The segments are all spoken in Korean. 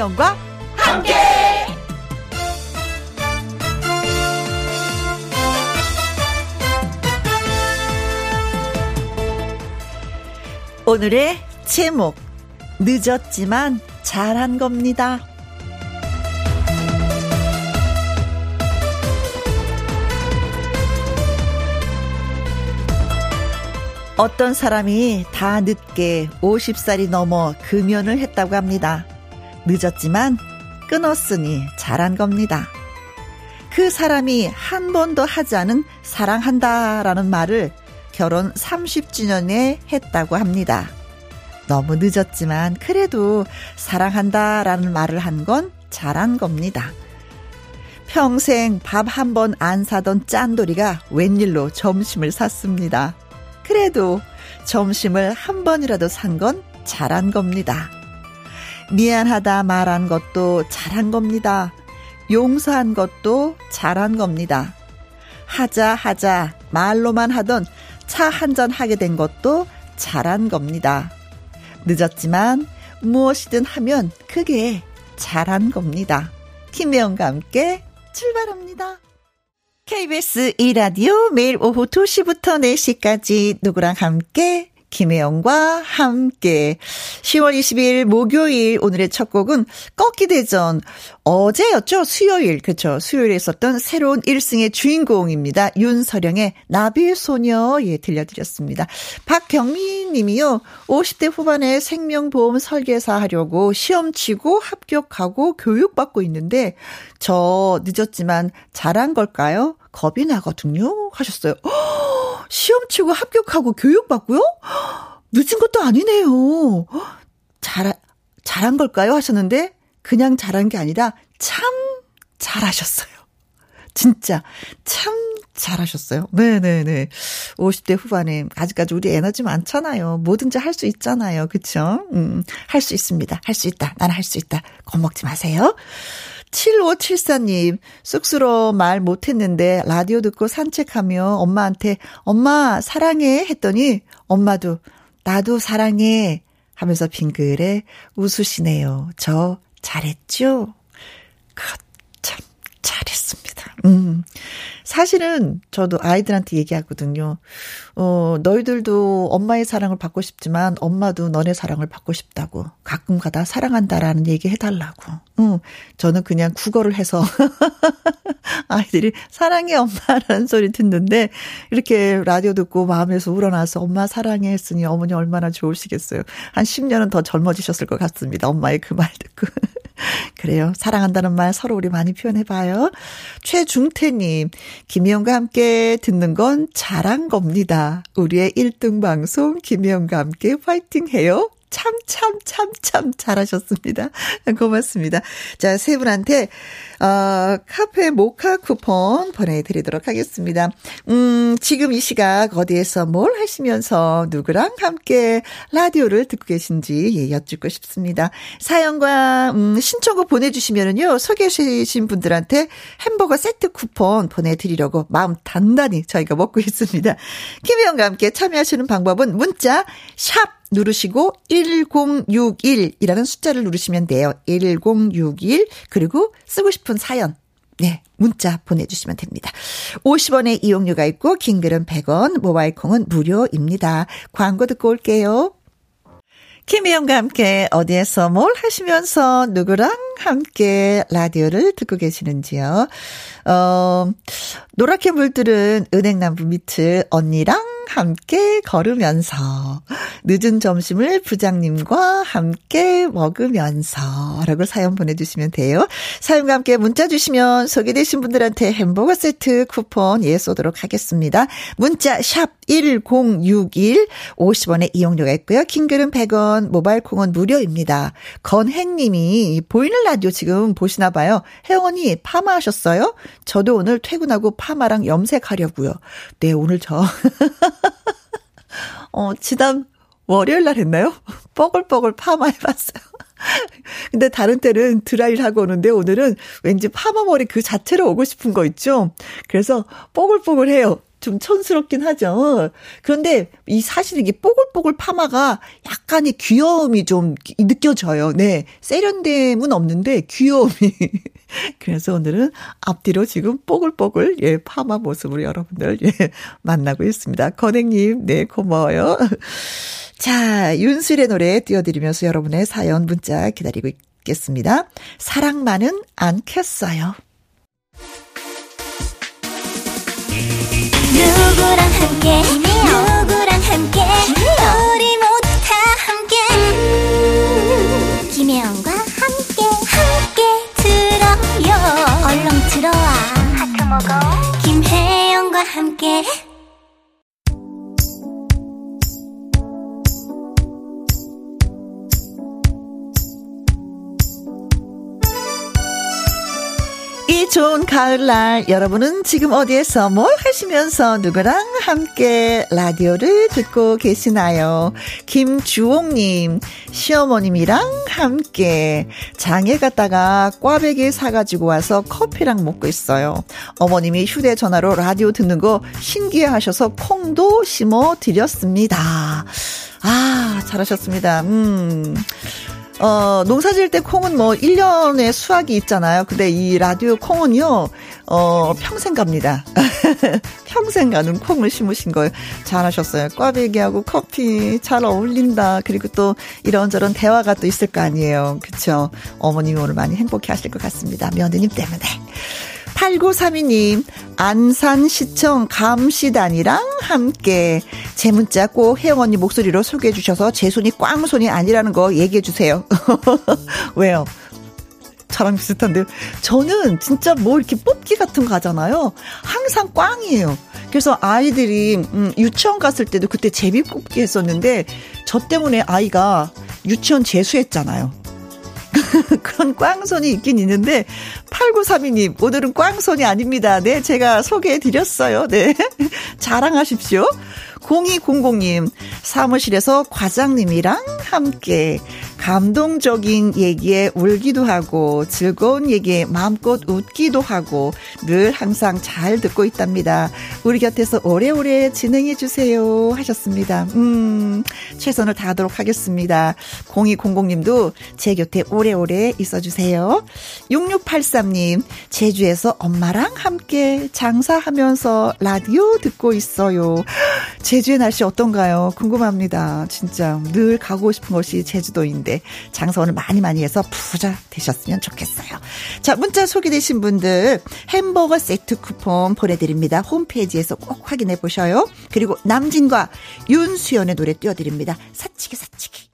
김혜영과 함께. 오늘의 제목 늦었지만 잘한 겁니다. 어떤 사람이 다 늦게 50살이 넘어 금연을 했다고 합니다. 늦었지만 끊었으니 잘한 겁니다. 그 사람이 한 번도 하지 않은 사랑한다라는 말을 결혼 30주년에 했다고 합니다. 너무 늦었지만 그래도 사랑한다라는 말을 한 건 잘한 겁니다. 평생 밥 한 번 안 사던 짠돌이가 웬일로 점심을 샀습니다. 그래도 점심을 한 번이라도 산 건 잘한 겁니다. 미안하다 말한 것도 잘한 겁니다. 용서한 것도 잘한 겁니다. 하자 하자 말로만 하던 차 한 잔 하게 된 것도 잘한 겁니다. 늦었지만 무엇이든 하면 그게 잘한 겁니다. 김혜영과 함께 출발합니다. KBS 2라디오 매일 오후 2시부터 4시까지 누구랑 함께 김혜영과 함께. 10월 22일 목요일 오늘의 첫 곡은 꺾기 대전. 어제였죠? 수요일. 그렇죠 수요일에 있었던 새로운 1승의 주인공입니다. 윤서령의 나비 소녀. 예 들려드렸습니다. 박경미 님이요. 50대 후반에 생명보험 설계사 하려고 시험 치고 합격하고 교육받고 있는데 저 늦었지만 잘한 걸까요? 겁이 나거든요. 하셨어요 시험 치고 합격하고 교육받고요? 늦은 것도 아니네요. 잘, 잘한 걸까요? 하셨는데, 그냥 잘한 게 아니라 참 잘하셨어요. 진짜, 참 잘하셨어요. 네네네. 50대 후반에, 아직까지 우리 에너지 많잖아요. 뭐든지 할 수 있잖아요. 그쵸? 음, 할 수 있습니다. 할 수 있다. 나는 할 수 있다. 겁먹지 마세요. 7574님, 쑥스러워 말 못했는데 라디오 듣고 산책하며 엄마한테 엄마 사랑해 했더니 엄마도 나도 사랑해 하면서 빙글에 웃으시네요. 저 잘했죠? 참 잘했습니다. 음. 사실은 저도 아이들한테 얘기하거든요. 어, 너희들도 엄마의 사랑을 받고 싶지만 엄마도 너네 사랑을 받고 싶다고. 가끔 가다 사랑한다라는 얘기 해달라고. 응. 저는 그냥 국어를 해서 아이들이 사랑해 엄마라는 소리 듣는데 이렇게 라디오 듣고 마음에서 우러나서 엄마 사랑해 했으니 어머니 얼마나 좋으시겠어요. 한 10년은 더 젊어지셨을 것 같습니다. 엄마의 그 말 듣고. 그래요. 사랑한다는 말 서로 우리 많이 표현해봐요. 최중태님, 김희영과 함께 듣는 건 잘한 겁니다. 우리의 1등 방송 김희영과 함께 파이팅 해요. 참, 참, 참, 참 잘하셨습니다. 고맙습니다. 자, 세 분한테, 어, 카페 모카 쿠폰 보내드리도록 하겠습니다. 음, 지금 이 시각 어디에서 뭘 하시면서 누구랑 함께 라디오를 듣고 계신지 예, 여쭙고 싶습니다. 사연과, 음, 신청곡 보내주시면은요, 소개해주신 분들한테 햄버거 세트 쿠폰 보내드리려고 마음 단단히 저희가 먹고 있습니다. 김혜영과 함께 참여하시는 방법은 문자, 샵 누르시고 1061이라는 숫자를 누르시면 돼요. 1061 그리고 쓰고 싶은 사연 네, 문자 보내주시면 됩니다. 50원의 이용료가 있고, 긴 글은 100원, 모바일 콩은 무료입니다. 광고 듣고 올게요. 김희영과 함께 어디에서 뭘 하시면서 누구랑 함께 라디오를 듣고 계시는지요. 어, 노랗게 물들은 은행나무 밑을 언니랑 함께 걸으면서 늦은 점심을 부장님과 함께 먹으면서 라고 사연 보내주시면 돼요. 사연과 함께 문자 주시면 소개되신 분들한테 햄버거 세트 쿠폰 예 쏘도록 하겠습니다. 문자 샵 1061, 50원의 이용료가 있고요. 킹글은 100원, 모바일 콩은 무료입니다. 건행님이 보이는 라디오 지금 보시나 봐요. 혜원이 파마하셨어요? 저도 오늘 퇴근하고 파마랑 염색하려고요. 네, 오늘 저 어, 지난 월요일 날 했나요? 뻐글뻐글 파마 해봤어요. 근데 다른 때는 드라이를 하고 오는데 오늘은 왠지 파마 머리 그 자체로 오고 싶은 거 있죠? 그래서 뽀글뽀글해요. 좀 촌스럽긴 하죠. 그런데 이 사실 이게 뽀글뽀글 파마가 약간의 귀여움이 좀 느껴져요. 네. 세련됨은 없는데 귀여움이. 그래서 오늘은 앞뒤로 지금 뽀글뽀글, 예, 파마 모습으로 여러분들, 예, 만나고 있습니다. 건행님, 네, 고마워요. 자, 윤수일의 노래 띄워드리면서 여러분의 사연 문자 기다리고 있겠습니다. 사랑만은 않겠어요. 누구랑 함께 누구랑 함께 우리 모두 다 함께 음, 김혜영과 먹어. 김혜영과 함께 좋은 가을날 여러분은 지금 어디에서 뭘 하시면서 누구랑 함께 라디오를 듣고 계시나요? 김주옥님 시어머님이랑 함께 장에 갔다가 꽈배기 사가지고 와서 커피랑 먹고 있어요. 어머님이 휴대전화로 라디오 듣는 거 신기해 하셔서 콩도 심어 드렸습니다. 아 잘하셨습니다. 음. 어, 농사 지을 때 콩은 뭐 1년에 수확이 있잖아요. 근데 이 라디오 콩은요, 어, 평생 갑니다. 평생 가는 콩을 심으신 거예요. 잘하셨어요. 꽈배기하고 커피 잘 어울린다. 그리고 또 이런저런 대화가 또 있을 거 아니에요. 그쵸? 어머님이 오늘 많이 행복해 하실 것 같습니다. 며느님 때문에. 8932님, 안산시청 감시단이랑 함께 제 문자 꼭 혜영 언니 목소리로 소개해 주셔서 제 손이 꽝손이 아니라는 거 얘기해 주세요. 왜요? 저랑 비슷한데요. 저는 진짜 뭐 이렇게 뽑기 같은 거 하잖아요. 항상 꽝이에요. 그래서 아이들이 음, 유치원 갔을 때도 그때 제비 뽑기 했었는데 저 때문에 아이가 유치원 재수했잖아요. 그런 꽝손이 있긴 있는데 8932님 오늘은 꽝손이 아닙니다. 네 제가 소개해 드렸어요. 네 자랑하십시오. 0200님 사무실에서 과장님이랑 함께 감동적인 얘기에 울기도 하고 즐거운 얘기에 마음껏 웃기도 하고 늘 항상 잘 듣고 있답니다. 우리 곁에서 오래오래 진행해 주세요 하셨습니다. 음, 최선을 다하도록 하겠습니다. 0200님도 제 곁에 오래오래 있어 주세요. 6683님, 제주에서 엄마랑 함께 장사하면서 라디오 듣고 있어요. 제주의 날씨 어떤가요? 궁금합니다. 진짜 늘 가고 싶은 곳이 제주도인데 장사 오늘 많이 많이 해서 부자 되셨으면 좋겠어요. 자, 문자 소개되신 분들 햄버거 세트 쿠폰 보내드립니다. 홈페이지에서 꼭 확인해 보셔요. 그리고 남진과 윤수연의 노래 띄워드립니다. 사치기 사치기.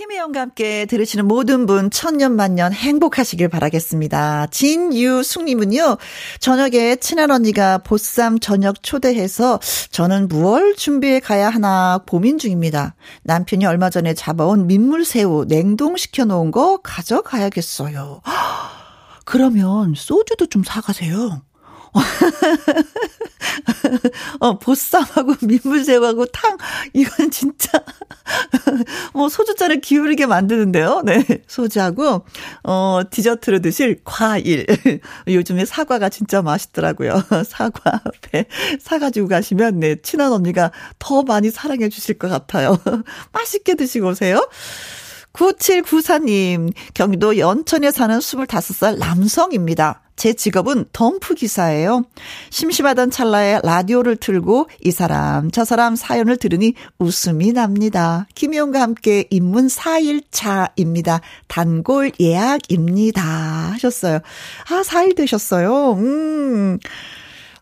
김혜영과 함께 들으시는 모든 분 천년만년 행복하시길 바라겠습니다. 진유숙님은요. 저녁에 친한 언니가 보쌈 저녁 초대해서 저는 무얼 준비해 가야 하나 고민 중입니다. 남편이 얼마 전에 잡아온 민물새우 냉동시켜 놓은 거 가져가야겠어요. 그러면 소주도 좀 사가세요. 어, 보쌈하고 민물새우하고 탕, 이건 진짜, 뭐, 소주잔을 기울이게 만드는데요. 네. 소주하고, 어, 디저트로 드실 과일. 요즘에 사과가 진짜 맛있더라고요. 사과 앞에 사가지고 가시면, 네, 친한 언니가 더 많이 사랑해 주실 것 같아요. 맛있게 드시고 오세요. 9794님, 경기도 연천에 사는 25살 남성입니다. 제 직업은 덤프 기사예요. 심심하던 찰나에 라디오를 틀고 이 사람 저 사람 사연을 들으니 웃음이 납니다. 김희영과 함께 입문 4일차입니다. 단골 예약입니다. 하셨어요. 아, 4일 되셨어요. 음.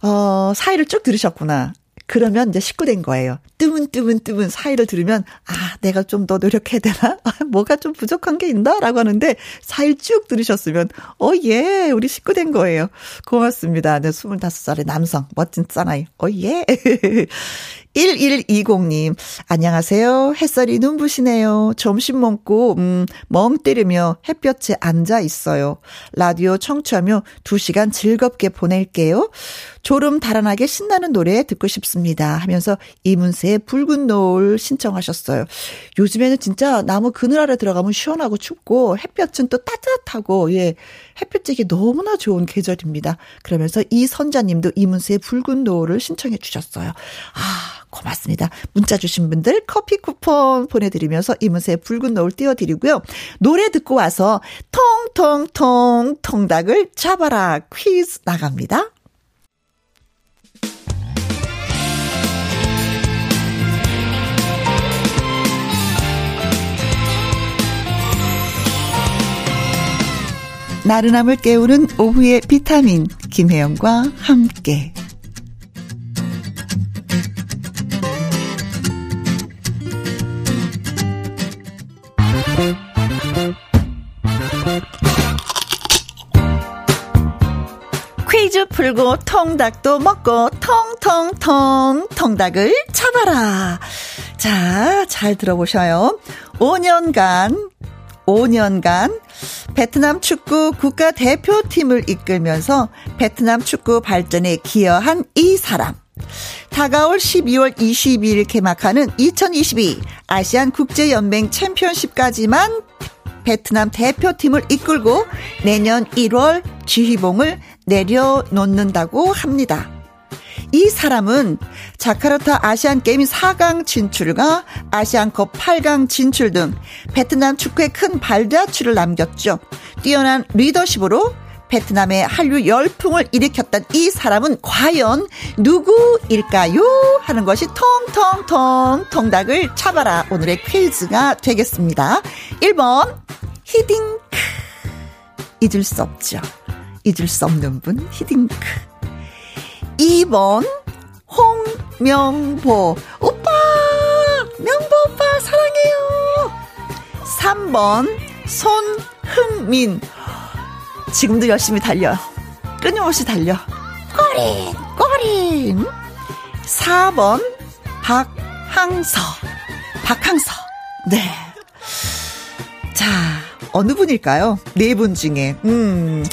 어, 4일을 쭉 들으셨구나. 그러면 이제 식구 된 거예요. 뜨문뜨문 뜨문 사이를 들으면 아 내가 좀 더 노력해야 되나? 아, 뭐가 좀 부족한 게 있나? 라고 하는데 사일 쭉 들으셨으면 어예 우리 식구 된 거예요. 고맙습니다. 네 25살의 남성 멋진 사나이 어예 1120님, 안녕하세요. 햇살이 눈부시네요. 점심 먹고, 음, 멍 때리며 햇볕에 앉아 있어요. 라디오 청취하며 2시간 즐겁게 보낼게요. 졸음 달아나게 신나는 노래 듣고 싶습니다. 하면서 이문세의 붉은 노을 신청하셨어요. 요즘에는 진짜 나무 그늘 아래 들어가면 시원하고 춥고 햇볕은 또 따뜻하고 예 햇볕 쬐기 너무나 좋은 계절입니다. 그러면서 이선자님도 이문세의 붉은 노을을 신청해 주셨어요. 아 고맙습니다. 문자 주신 분들 커피 쿠폰 보내드리면서 이문세의 붉은 노을 띄워드리고요. 노래 듣고 와서 통통통 통닭을 잡아라 퀴즈 나갑니다. 나른함을 깨우는 오후의 비타민 김혜영과 함께 퀴즈 풀고 통닭도 먹고 통통통 통닭을 잡아라. 자, 잘 들어보셔요. 5년간 5년간 베트남 축구 국가 대표팀을 이끌면서 베트남 축구 발전에 기여한 이 사람. 다가올 12월 22일 개막하는 2022 아시안 국제연맹 챔피언십까지만 베트남 대표팀을 이끌고 내년 1월 지휘봉을 내려놓는다고 합니다. 이 사람은 자카르타 아시안 게임 4강 진출과 아시안컵 8강 진출 등 베트남 축구에 큰 발자취를 남겼죠. 뛰어난 리더십으로 베트남의 한류 열풍을 일으켰던 이 사람은 과연 누구일까요? 하는 것이 통통통 통닭을 잡아라. 오늘의 퀴즈가 되겠습니다. 1번 히딩크 잊을 수 없죠. 잊을 수 없는 분 히딩크 2번 홍명보. 오빠 명보 오빠 사랑해요. 3번 손흥민. 지금도 열심히 달려. 끊임없이 달려. 꼬린 꼬린. 4번 박항서. 박항서. 네. 자, 어느 분일까요? 네 분 중에. 음,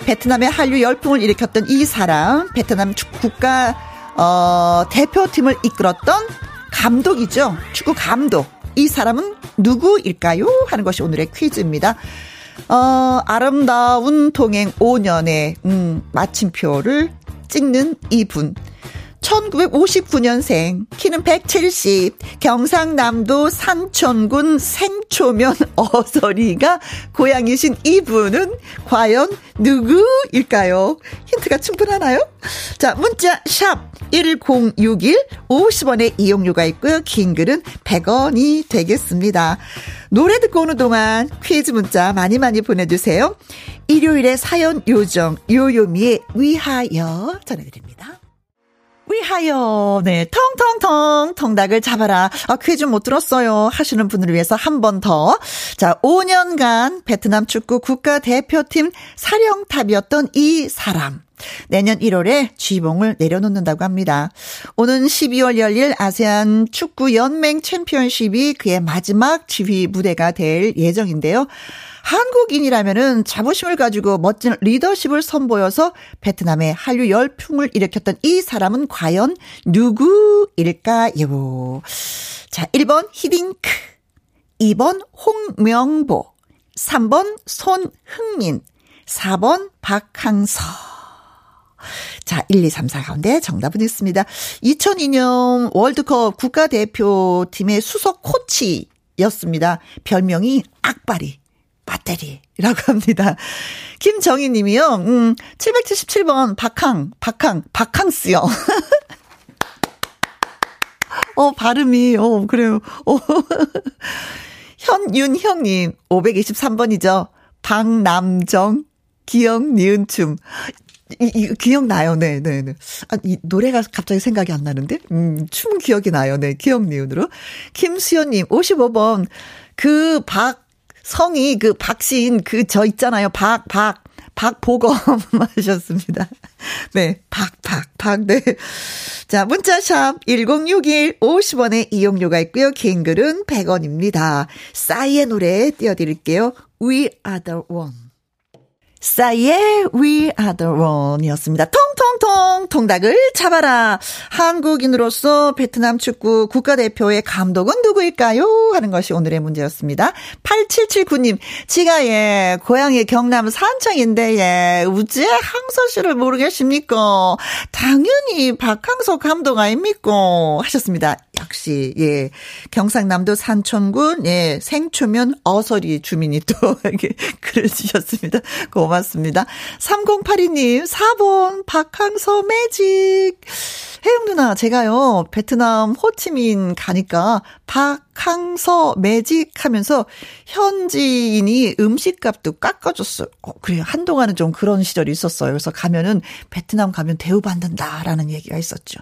베트남의 한류 열풍을 일으켰던 이 사람, 베트남 축구 국가 어, 대표팀을 이끌었던 감독이죠. 축구 감독. 이 사람은 누구일까요? 하는 것이 오늘의 퀴즈입니다. 어, 아름다운 동행 5년의 음, 마침표를 찍는 이분. 1959년생, 키는 170, 경상남도 산천군 생초면 어서리가 고향이신 이분은 과연 누구일까요? 힌트가 충분하나요? 자, 문자 샵 1061, 50원의 이용료가 있고요. 긴 글은 100원이 되겠습니다. 노래 듣고 오는 동안 퀴즈 문자 많이 많이 보내주세요. 일요일에 사연 요정 요요미의 위하여 전해드립니다. 위하여, 네, 텅텅텅, 통닭을 잡아라. 아, 퀴즈 못 들었어요. 하시는 분을 위해서 한 번 더. 자, 5년간 베트남 축구 국가 대표팀 사령탑이었던 이 사람. 내년 1월에 쥐봉을 내려놓는다고 합니다. 오는 12월 열릴 아세안 축구 연맹 챔피언십이 그의 마지막 지휘 무대가 될 예정인데요. 한국인이라면은 자부심을 가지고 멋진 리더십을 선보여서 베트남의 한류 열풍을 일으켰던 이 사람은 과연 누구일까요? 자, 1번 히딩크, 2번 홍명보, 3번 손흥민, 4번 박항서. 자, 1, 2, 3, 4 가운데 정답은 있습니다. 2002년 월드컵 국가대표팀의 수석 코치 였습니다. 별명이 악바리. 배터리라고 합니다. 김정희 님이요, 음, 777번 박항, 박항, 박항스요. 어, 발음이, 어, 그래요. 어. 현윤형 님, 523번이죠. 박남정, 기억, 니은, 춤. 이, 이, 기억나요. 네, 네, 네. 아, 이 노래가 갑자기 생각이 안 나는데? 음, 춤 기억이 나요. 네, 기억, 니은으로. 김수연님, 55번. 그 박, 성이 그 박신 그 저 있잖아요. 박, 박. 박보검 하셨습니다. 네, 박, 박, 박, 네. 자, 문자샵 1061 50원의 이용료가 있고요. 긴 글은 100원입니다. 싸이의 노래 띄워드릴게요. We are the one. 싸이의 We are the one 이었습니다. 통통통 통닭을 잡아라. 한국인으로서 베트남 축구 국가대표의 감독은 누구일까요? 하는 것이 오늘의 문제였습니다. 8779님, 지가 예, 고향이 경남 산청인데 예, 우째 항서 씨를 모르겠습니까? 당연히 박항서 감독 아닙니까? 하셨습니다. 역시 예, 경상남도 산촌군 예, 생초면 어서리 주민이 또 이렇게 글을 주셨습니다. 고맙습니다. 고맙습니다. 3082님, 4번 박항서 매직. 혜영 누나, 제가요, 베트남 호치민 가니까 박 항서 매직 하면서 현지인이 음식값도 깎아줬어요. 어, 그래요. 한동안은 좀 그런 시절이 있었어요. 그래서 가면은 베트남 가면 대우받는다라는 얘기가 있었죠.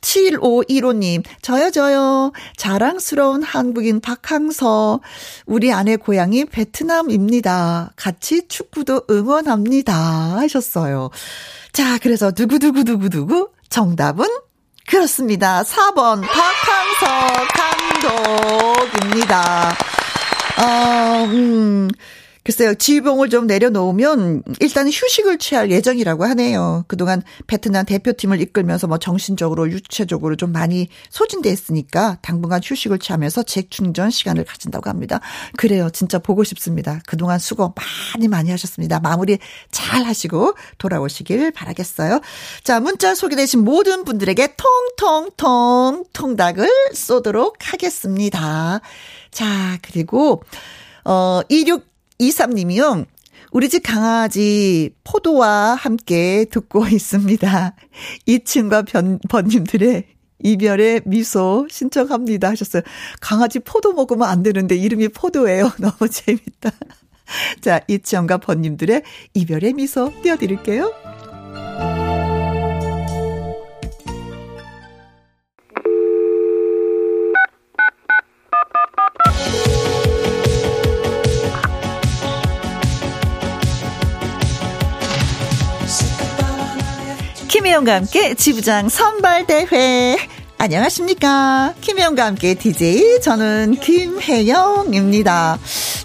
7515님, 저요, 저요. 자랑스러운 한국인 박항서. 우리 아내 고향이 베트남입니다. 같이 축구도 응원합니다. 하셨어요. 자, 그래서 두구두구두구두구 정답은 그렇습니다. 4번 박항서 감독입니다. 어, 음, 글쎄요, 지휘봉을 좀 내려놓으면 일단 휴식을 취할 예정이라고 하네요. 그동안 베트남 대표팀을 이끌면서 뭐 정신적으로 유체적으로 좀 많이 소진돼 있으니까 당분간 휴식을 취하면서 재충전 시간을 가진다고 합니다. 그래요. 진짜 보고 싶습니다. 그동안 수고 많이 많이 하셨습니다. 마무리 잘 하시고 돌아오시길 바라겠어요. 자, 문자 소개되신 모든 분들에게 통통통 통닭을 쏘도록 하겠습니다. 자, 그리고 어 26, 23님이요. 우리 집 강아지 포도와 함께 듣고 있습니다. 이층과 변, 번님들의 이별의 미소 신청합니다 하셨어요. 강아지 포도 먹으면 안 되는데 이름이 포도예요. 너무 재밌다. 자, 이치영과 번님들의 이별의 미소 띄워드릴게요. 김혜영과 함께 지부장 선발대회. 안녕하십니까. 김혜영과 함께 DJ 저는 김혜영입니다.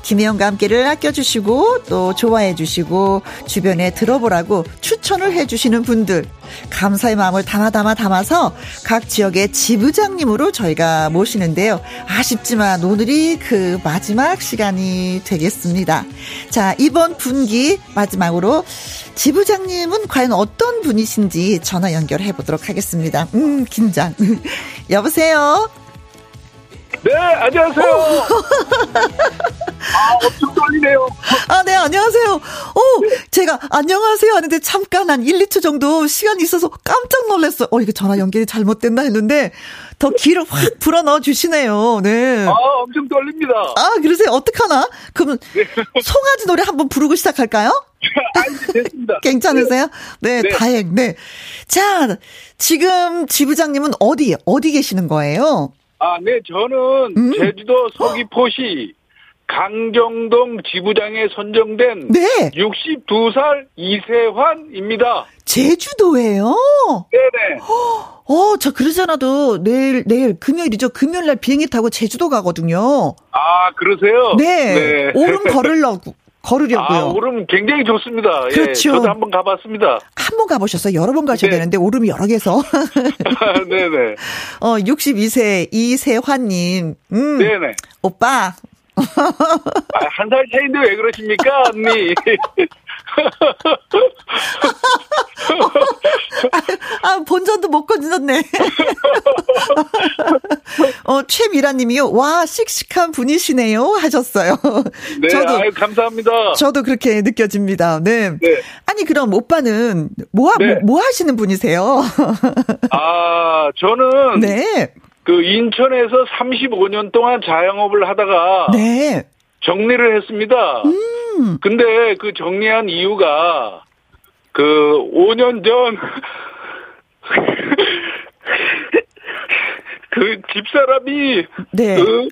김혜영과 함께를 아껴주시고 또 좋아해주시고 주변에 들어보라고 추천을 해주시는 분들 감사의 마음을 담아 담아 담아서 각 지역의 지부장님으로 저희가 모시는데요. 아쉽지만 오늘이 그 마지막 시간이 되겠습니다. 자, 이번 분기 마지막으로 지부장님은 과연 어떤 분이신지 전화 연결해 보도록 하겠습니다. 음, 긴장. 여보세요? 네, 안녕하세요. 아, 엄청 떨리네요. 아, 네, 안녕하세요. 어, 네. 제가 안녕하세요 하는데 잠깐 한 1, 2초 정도 시간이 있어서 깜짝 놀랐어요. 어, 이거 전화 연결이 잘못됐나 했는데 더 길을 확 불어 넣어 주시네요. 네. 아, 엄청 떨립니다. 아, 그러세요? 어떡하나? 그러면 네. 송아지 노래 한번 부르고 시작할까요? 아, 됐습니다. 괜찮으세요? 네, 네, 다행. 네. 자, 지금 지부장님은 어디 어디 계시는 거예요? 아, 네, 저는 음. 제주도 서귀포시 강정동 지부장에 선정된 네. 62살 이세환입니다. 제주도예요? 네네. 어, 저 그러잖아도 내일 내일 금요일이죠. 금요일 날 비행기 타고 제주도 가거든요. 아, 그러세요? 네. 네. 오름 걸으려고 걸으려고요. 아, 오름 굉장히 좋습니다. 예, 그렇죠. 예, 저도 한번 가봤습니다. 한 번 가보셨어요? 여러 번 가셔야 네. 되는데 오름이 여러 개서. 네네. 어, 62세 이세환님. 음. 네네. 오빠. 아, 한 살 차인데 왜 그러십니까, 언니? 아, 본전도 못 건졌네. 어, 최미라 님이요. 와, 씩씩한 분이시네요. 하셨어요. 네, 저도, 아유, 감사합니다. 저도 그렇게 느껴집니다. 네. 네. 아니, 그럼 오빠는 뭐, 네. 뭐, 뭐 하시는 분이세요? 아, 저는. 네. 그 인천에서 35년 동안 자영업을 하다가. 네. 정리를 했습니다. 음. 근데 그 정리한 이유가 그 5년 전 그 집사람이 네. 그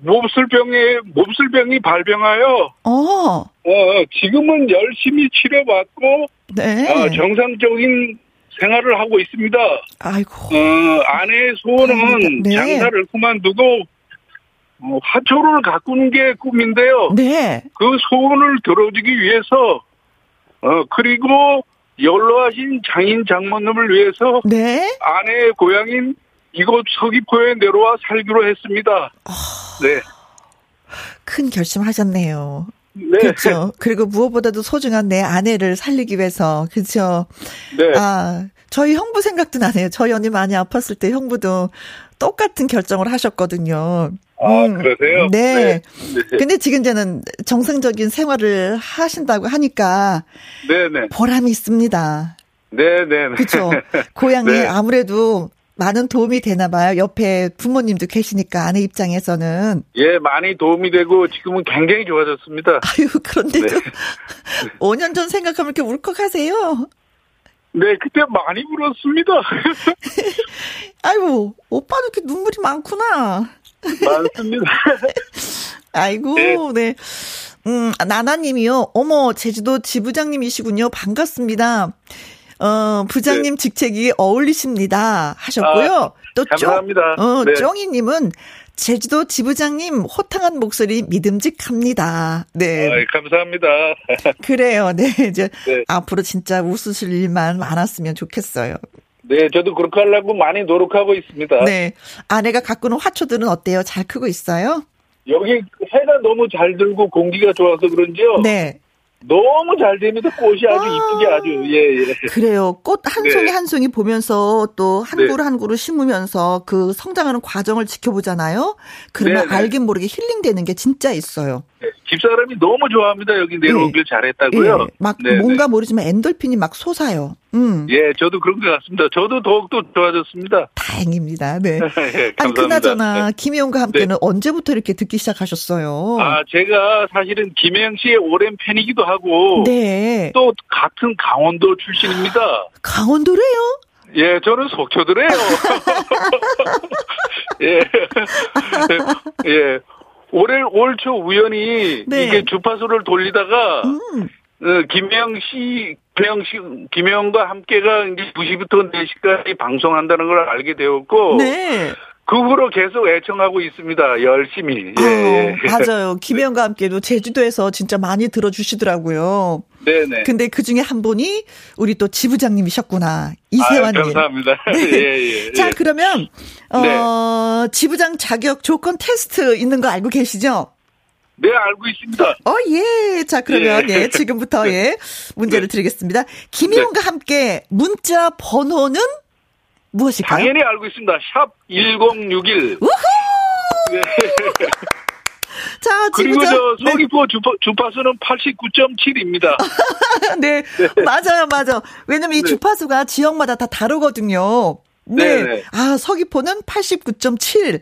몹쓸병에 몹쓸병이 발병하여 어. 어, 지금은 열심히 치료받고 네. 어, 정상적인 생활을 하고 있습니다. 아이고. 어, 아내의 소원은 네. 장사를 그만두고 어, 화초를 가꾸는 게 꿈인데요. 네. 그 소원을 들어주기 위해서 어, 그리고 연로하신 장인 장모님을 위해서 네. 아내의 고향인 이곳 서귀포에 내려와 살기로 했습니다. 아. 네. 큰 결심하셨네요. 네. 그렇죠. 그리고 무엇보다도 소중한 내 아내를 살리기 위해서 그렇죠. 네. 아 저희 형부 생각도 나네요. 저희 언니 많이 아팠을 때 형부도 똑같은 결정을 하셨거든요. 아, 음, 그러세요? 네. 네. 근데 지금 이제는 정상적인 생활을 하신다고 하니까 네네. 보람이 있습니다. 네네. 그렇죠. 고향에 네. 아무래도 많은 도움이 되나 봐요. 옆에 부모님도 계시니까 아내 입장에서는 예, 많이 도움이 되고 지금은 굉장히 좋아졌습니다. 아유 그런데도 네. 5년 전 생각하면 이렇게 울컥하세요. 네, 그때 많이 울었습니다. 아이고 오빠도 이렇게 눈물이 많구나. 많습니다. 아이고 네. 음 나나님이요. 어머 제주도 지부장님이시군요. 반갑습니다. 어 부장님 직책이 어울리십니다 하셨고요. 아, 또 감사합니다. 쫑, 어, 네. 쫑이님은 제주도 지부장님 호탕한 목소리 믿음직합니다. 네. 아이, 감사합니다. 그래요. 네. 이제 네. 앞으로 진짜 웃으실 일만 많았으면 좋겠어요. 네, 저도 그렇게 하려고 많이 노력하고 있습니다. 네. 아내가 가꾸는 화초들은 어때요? 잘 크고 있어요? 여기 해가 너무 잘 들고 공기가 좋아서 그런지요. 네. 너무 잘 됩니다. 꽃이 아주 아. 이쁘게 아주 예 예. 그래요. 꽃한 네. 송이 한 송이 보면서 또한 네. 그루 한 그루 심으면서 그 성장하는 과정을 지켜보잖아요. 그러면 네, 네. 알게 모르게 힐링되는 게 진짜 있어요. 네, 집사람이 너무 좋아합니다. 여기 내려오길 잘했다고요. 예. 막 네, 네. 뭔가 모르지만 엔돌핀이 막 솟아요. 음. 예, 저도 그런 것 같습니다. 저도 더욱더 좋아졌습니다. 다행입니다. 네. 예, 아니. 그나저나, 네. 김혜영과 함께는 언제부터 이렇게 듣기 시작하셨어요? 아, 제가 사실은 김혜영 씨의 오랜 팬이기도 하고 네. 또 같은 강원도 출신입니다. 강원도래요? 예, 저는 속초더래요. 예. 예. 올해 올 초 우연히 네. 이게 주파수를 돌리다가 음. 어, 김혜영 씨, 김혜영 씨, 김혜영과 함께가 이제 2시부터 4시까지 방송한다는 걸 알게 되었고 네. 그 후로 계속 애청하고 있습니다. 열심히. 예, 어, 예. 맞아요. 김혜영과 함께도 제주도에서 진짜 많이 들어주시더라고요. 네네. 근데 그 중에 한 분이 우리 또 지부장님이셨구나. 아, 이세환님. 감사합니다. 네. 예, 예. 자, 예. 그러면, 어, 네. 지부장 자격 조건 테스트 있는 거 알고 계시죠? 네, 알고 있습니다. 어, 예. 자, 그러면, 예. 예, 지금부터, 예, 문제를 네. 드리겠습니다. 김혜영과 함께 문자 번호는 무엇일까요? 당연히 알고 있습니다. 샵 1061. 우후! 네. 자, 그리고. 저 서귀포 주파, 주파수는 89.7입니다. 네, 맞아요, 맞아. 왜냐면 이 네. 주파수가 지역마다 다 다르거든요. 네. 네네. 아, 서귀포는 89.7.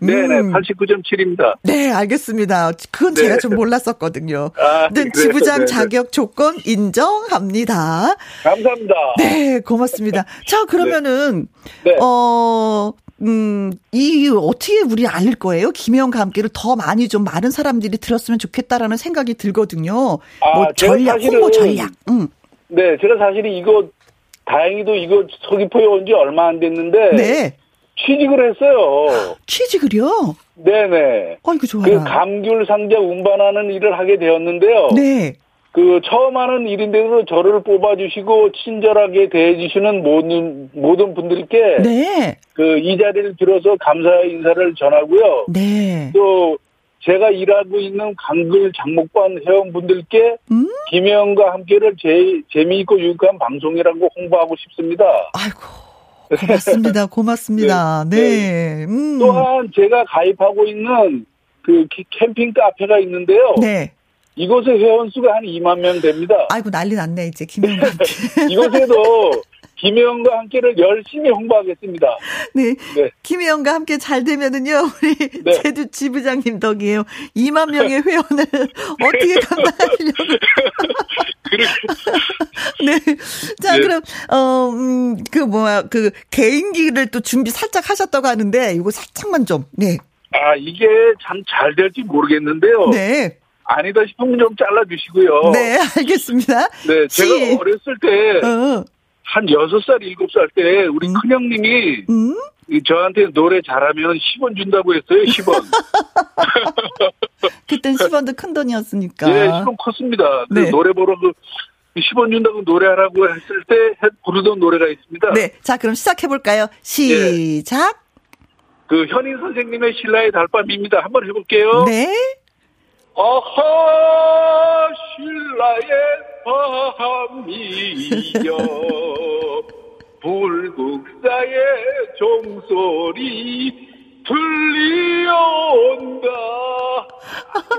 네네, 음. 89.7입니다. 네, 알겠습니다. 그건 네. 제가 좀 몰랐었거든요. 아, 네? 지부장 네네. 자격 조건 인정합니다. 감사합니다. 네, 고맙습니다. 자, 그러면은, 네. 어, 음, 이, 어떻게 우리 알릴 거예요? 김혜영과 함께를 더 많이 좀 많은 사람들이 들었으면 좋겠다라는 생각이 들거든요. 아, 뭐, 전략, 사실은- 홍보 전략. 음. 네, 제가 사실은 이거, 다행히도 이거 서귀포에 온 지 얼마 안 됐는데. 네. 취직을 했어요. 취직을요? 네네. 아이고, 그 좋아라. 감귤 상자 운반하는 일을 하게 되었는데요. 네. 그 처음 하는 일인데도 저를 뽑아주시고 친절하게 대해주시는 모든 모든 분들께 네. 그 이 자리를 빌어서 감사 인사를 전하고요. 네. 또 제가 일하고 있는 강글 장목반 회원분들께 음? 김혜영과 함께를 제, 재미있고 유익한 방송이라고 홍보하고 싶습니다. 아이고. 고맙습니다. 고맙습니다. 네. 음. 또한 제가 가입하고 있는 그 기- 캠핑 카페가 있는데요. 네. 이곳의 회원 수가 한 2만 명 됩니다. 아이고, 난리 났네, 이제, 김혜영과 함께. 이곳에도 김혜영과 함께를 열심히 홍보하겠습니다. 네. 네. 김혜영과 함께 잘 되면은요, 우리 네. 제주 지부장님 덕이에요. 2만 명의 회원을 어떻게 감당하시려고. 네. 자, 네. 그럼, 어, 음, 그, 뭐야, 그, 개인기를 또 준비 살짝 하셨다고 하는데, 이거 살짝만 좀, 네. 아, 이게 참 잘 될지 모르겠는데요. 네. 아니다 싶으면 좀 잘라주시고요. 네, 알겠습니다. 네, 제가 시. 어렸을 때, 어, 한 여섯 살 일곱 살 때, 우리 음. 큰형님이 음? 이 저한테 노래 잘하면 10원 준다고 했어요, 10원. 그땐 10원도 큰 돈이었으니까. 예, 10원 컸습니다. 그 네. 노래 보러 그 10원 준다고 노래하라고 했을 때 해- 부르던 노래가 있습니다. 네. 자, 그럼 시작해볼까요? 시작. 그 현인 선생님의 신라의 달밤입니다. 한번 해볼게요. 네. 아하 신라의 밤이여. 불국사의 종소리 들려온다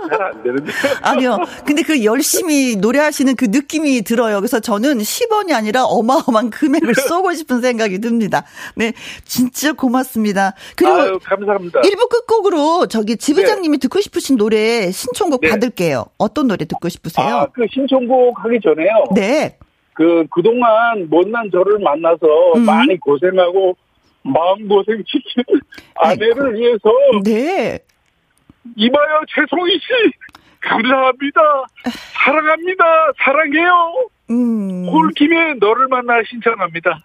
잘 안 되는데 아니요. 근데 그 열심히 노래하시는 그 느낌이 들어요. 그래서 저는 10원이 아니라 어마어마한 금액을 쏘고 싶은 생각이 듭니다. 네. 진짜 고맙습니다. 그리고 아유 감사합니다 일부 끝곡으로 저기 지부장님이 듣고 싶으신 노래 신청곡 네. 받을게요. 어떤 노래 듣고 싶으세요? 아 그 신청곡 하기 전에요 네. 그 그동안 못난 저를 만나서 음. 많이 고생하고 마음고생 시키는 아내를 위해서 네. 이봐요, 최송이 씨. 감사합니다. 사랑합니다. 사랑해요. 음. 홀킴의 너를 만나 신청합니다.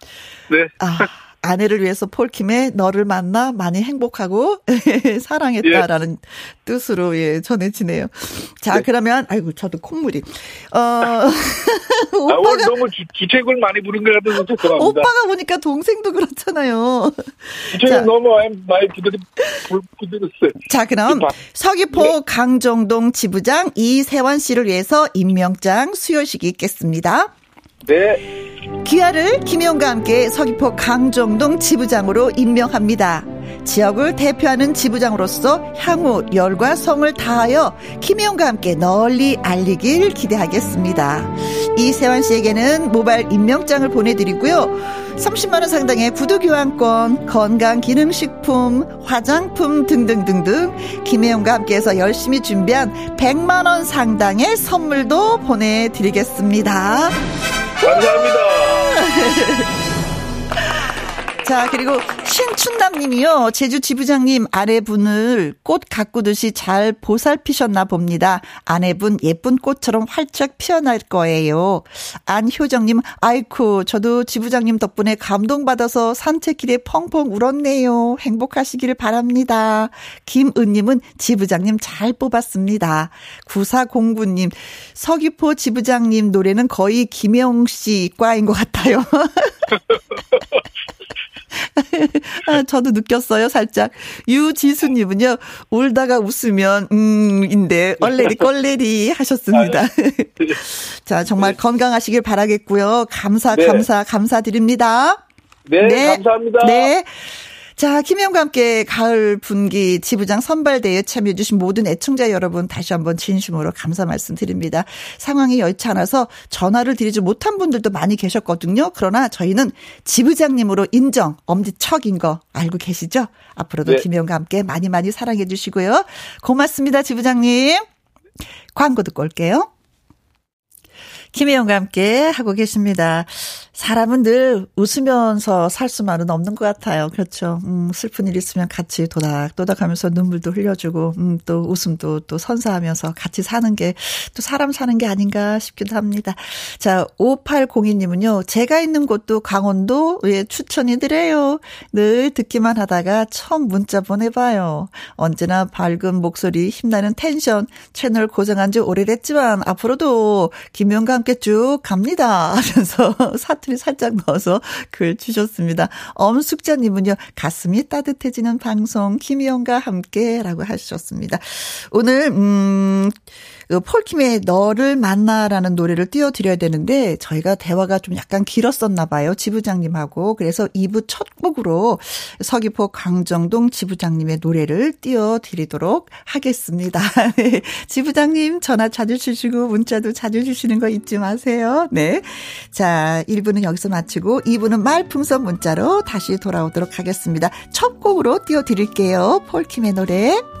네. 아, 아내를 위해서 폴킴의 너를 만나 많이 행복하고 사랑했다라는 뜻으로 예 전해지네요. 자 네. 그러면 아이고 저도 콧물이 어 아, 오빠가 너무 주, 주책을 많이 부른 것 같아서 죄송합니다. 오빠가 보니까 동생도 그렇잖아요. 주책을 자. 너무 많이, 많이 부들, 부- 부들었어요. 자 그럼 네. 서귀포 강정동 지부장 이세환 씨를 위해서 임명장 수여식이 있겠습니다. 네. 귀하를 김용과 함께 서귀포 강정동 지부장으로 임명합니다. 지역을 대표하는 지부장으로서 향후 열과 성을 다하여 김용과 함께 널리 알리길 기대하겠습니다. 이세환 씨에게는 모바일 임명장을 보내드리고요. 30만원 상당의 구두 교환권, 건강기능식품, 화장품 등등등등 김혜영과 함께해서 열심히 준비한 100만원 상당의 선물도 보내드리겠습니다. 감사합니다. 자, 그리고 신춘남 님이요. 제주 지부장님 아내분을 꽃 가꾸듯이 잘 보살피셨나 봅니다. 아내분 예쁜 꽃처럼 활짝 피어날 거예요. 안효정님, 아이쿠, 저도 지부장님 덕분에 감동받아서 산책길에 펑펑 울었네요. 행복하시기를 바랍니다. 김은님은 지부장님 잘 뽑았습니다. 9409님, 서귀포 지부장님 노래는 거의 김영 씨 과인 것 같아요. 아, 저도 느꼈어요, 살짝. 유지수님은요, 울다가 웃으면, 음, 인데, 얼레리 껄레리 하셨습니다. 자, 정말 건강하시길 바라겠고요. 감사, 네. 감사, 감사드립니다. 네, 감사합니다. 네. 자, 김혜영과 함께 가을 분기 지부장 선발대회에 참여해주신 모든 애청자 여러분 다시 한번 진심으로 감사 말씀드립니다. 상황이 여의치 않아서 전화를 드리지 못한 분들도 많이 계셨거든요. 그러나 저희는 지부장님으로 인정, 엄지척인 거 알고 계시죠? 앞으로도 네. 김혜영과 함께 많이 많이 사랑해 주시고요. 고맙습니다, 지부장님. 광고 듣고 올게요. 김혜영과 함께 하고 계십니다. 사람은 늘 웃으면서 살 수만은 없는 것 같아요. 그렇죠. 음, 슬픈 일 있으면 같이 도닥도닥 하면서 눈물도 흘려주고, 음, 또 웃음도 또 선사하면서 같이 사는 게 또 사람 사는 게 아닌가 싶기도 합니다. 자, 5802님은요, 제가 있는 곳도 강원도, 예, 추천이드래요. 늘 듣기만 하다가 처음 문자 보내봐요. 언제나 밝은 목소리, 힘나는 텐션, 채널 고정한 지 오래됐지만, 앞으로도 김영과 함께 쭉 갑니다. 하면서 사 투리 살짝 넣어서 글 주셨습니다. 엄숙자님은요, 가슴이 따뜻해지는 방송, 김희영과 함께 라고 하셨습니다. 오늘, 음, 그 폴킴의 너를 만나라는 노래를 띄워드려야 되는데 저희가 대화가 좀 약간 길었었나 봐요. 지부장님하고. 그래서 2부 첫 곡으로 서귀포 강정동 지부장님의 노래를 띄워드리도록 하겠습니다. 네. 지부장님 전화 자주 주시고 문자도 자주 주시는 거 잊지 마세요. 네. 자, 1부는 여기서 마치고 2부는 말풍선 문자로 다시 돌아오도록 하겠습니다. 첫 곡으로 띄워드릴게요. 폴킴의 노래.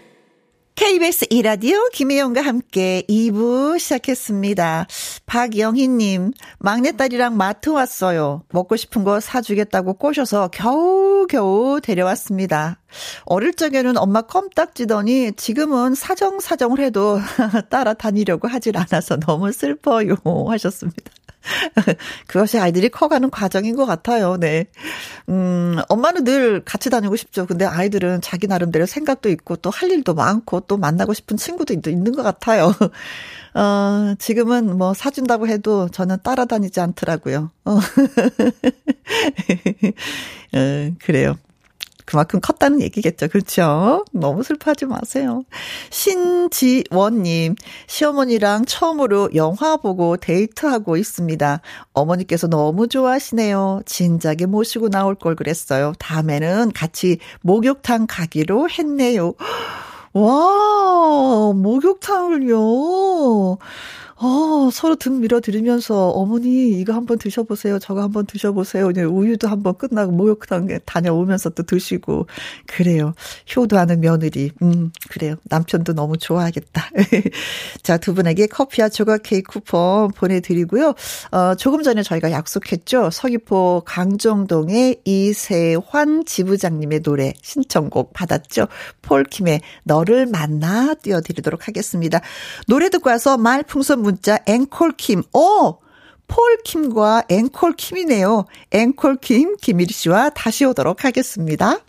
KBS 이라디오 김혜영과 함께 2부 시작했습니다. 박영희님, 막내딸이랑 마트 왔어요. 먹고 싶은 거 사주겠다고 꼬셔서 겨우겨우 데려왔습니다. 어릴 적에는 엄마 껌딱지더니 지금은 사정사정을 해도 따라다니려고 하질 않아서 너무 슬퍼요. 하셨습니다. 그것이 아이들이 커가는 과정인 것 같아요. 네. 음, 엄마는 늘 같이 다니고 싶죠. 근데 아이들은 자기 나름대로 생각도 있고 또 할 일도 많고 또 만나고 싶은 친구도 있는 것 같아요. 어, 지금은 뭐 사준다고 해도 저는 따라다니지 않더라고요. 어. 어, 그래요. 그만큼 컸다는 얘기겠죠. 그렇죠? 너무 슬퍼하지 마세요. 신지원님, 시어머니랑 처음으로 영화 보고 데이트하고 있습니다. 어머니께서 너무 좋아하시네요. 진작에 모시고 나올 걸 그랬어요. 다음에는 같이 목욕탕 가기로 했네요. 와, 목욕탕을요. 어, 서로 등 밀어 드리면서 어머니 이거 한번 드셔보세요. 저거 한번 드셔보세요. 우유도 한번 끝나고 목욕탕 다녀오면서 또 드시고 그래요. 효도하는 며느리. 음, 그래요. 남편도 너무 좋아하겠다. 자, 두 분에게 커피와 조각 케이크 쿠폰 보내드리고요. 어, 조금 전에 저희가 약속했죠. 서귀포 강정동의 이세환 지부장님의 노래 신청곡 받았죠. 폴킴의 너를 만나 띄워드리도록 하겠습니다. 노래 듣고 와서 말풍선 문자 앵콜킴. 오! 폴킴과 앵콜킴이네요. 앵콜킴 김일 씨와 다시 오도록 하겠습니다.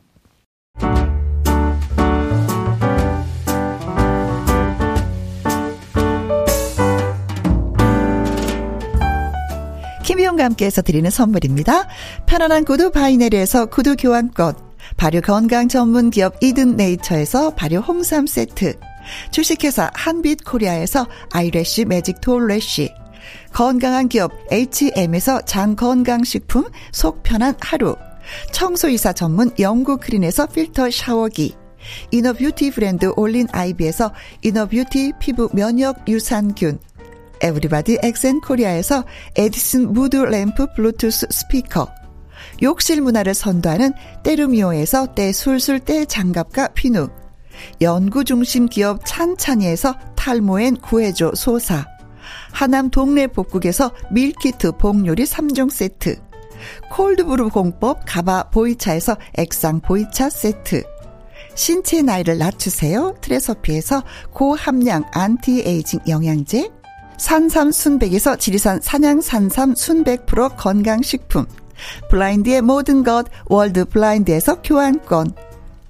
김희용과 함께해서 드리는 선물입니다. 편안한 구두 바이네르에서 구두 교환권, 발효 건강 전문 기업 이든 네이처에서 발효 홍삼 세트, 주식회사 한빛코리아에서 eyelash magic tall lash. 건강한 기업 H&M에서 장건강식품 속 편한 하루. 청소이사 전문 영구크린에서 필터 샤워기. inner beauty 브랜드 올린 아이비에서 inner beauty 피부 면역 유산균. everybody 엑센코리아에서 에디슨 무드 램프 블루투스 스피커. 욕실 문화를 선도하는 때르미오에서 때 술술 때 장갑과 피누 연구 중심 기업 찬찬이에서 탈모엔 구해줘 소사. 하남 동네 복국에서 밀키트 복요리 3종 세트. cold brew 공법 가바 보이차에서 액상 보이차 세트. 신체 나이를 낮추세요. 트레서피에서 고함량 안티에이징 영양제. 산삼 순백에서 지리산 산양 산삼 순백 프로 건강식품. 블라인드의 모든 것 월드 블라인드에서 교환권.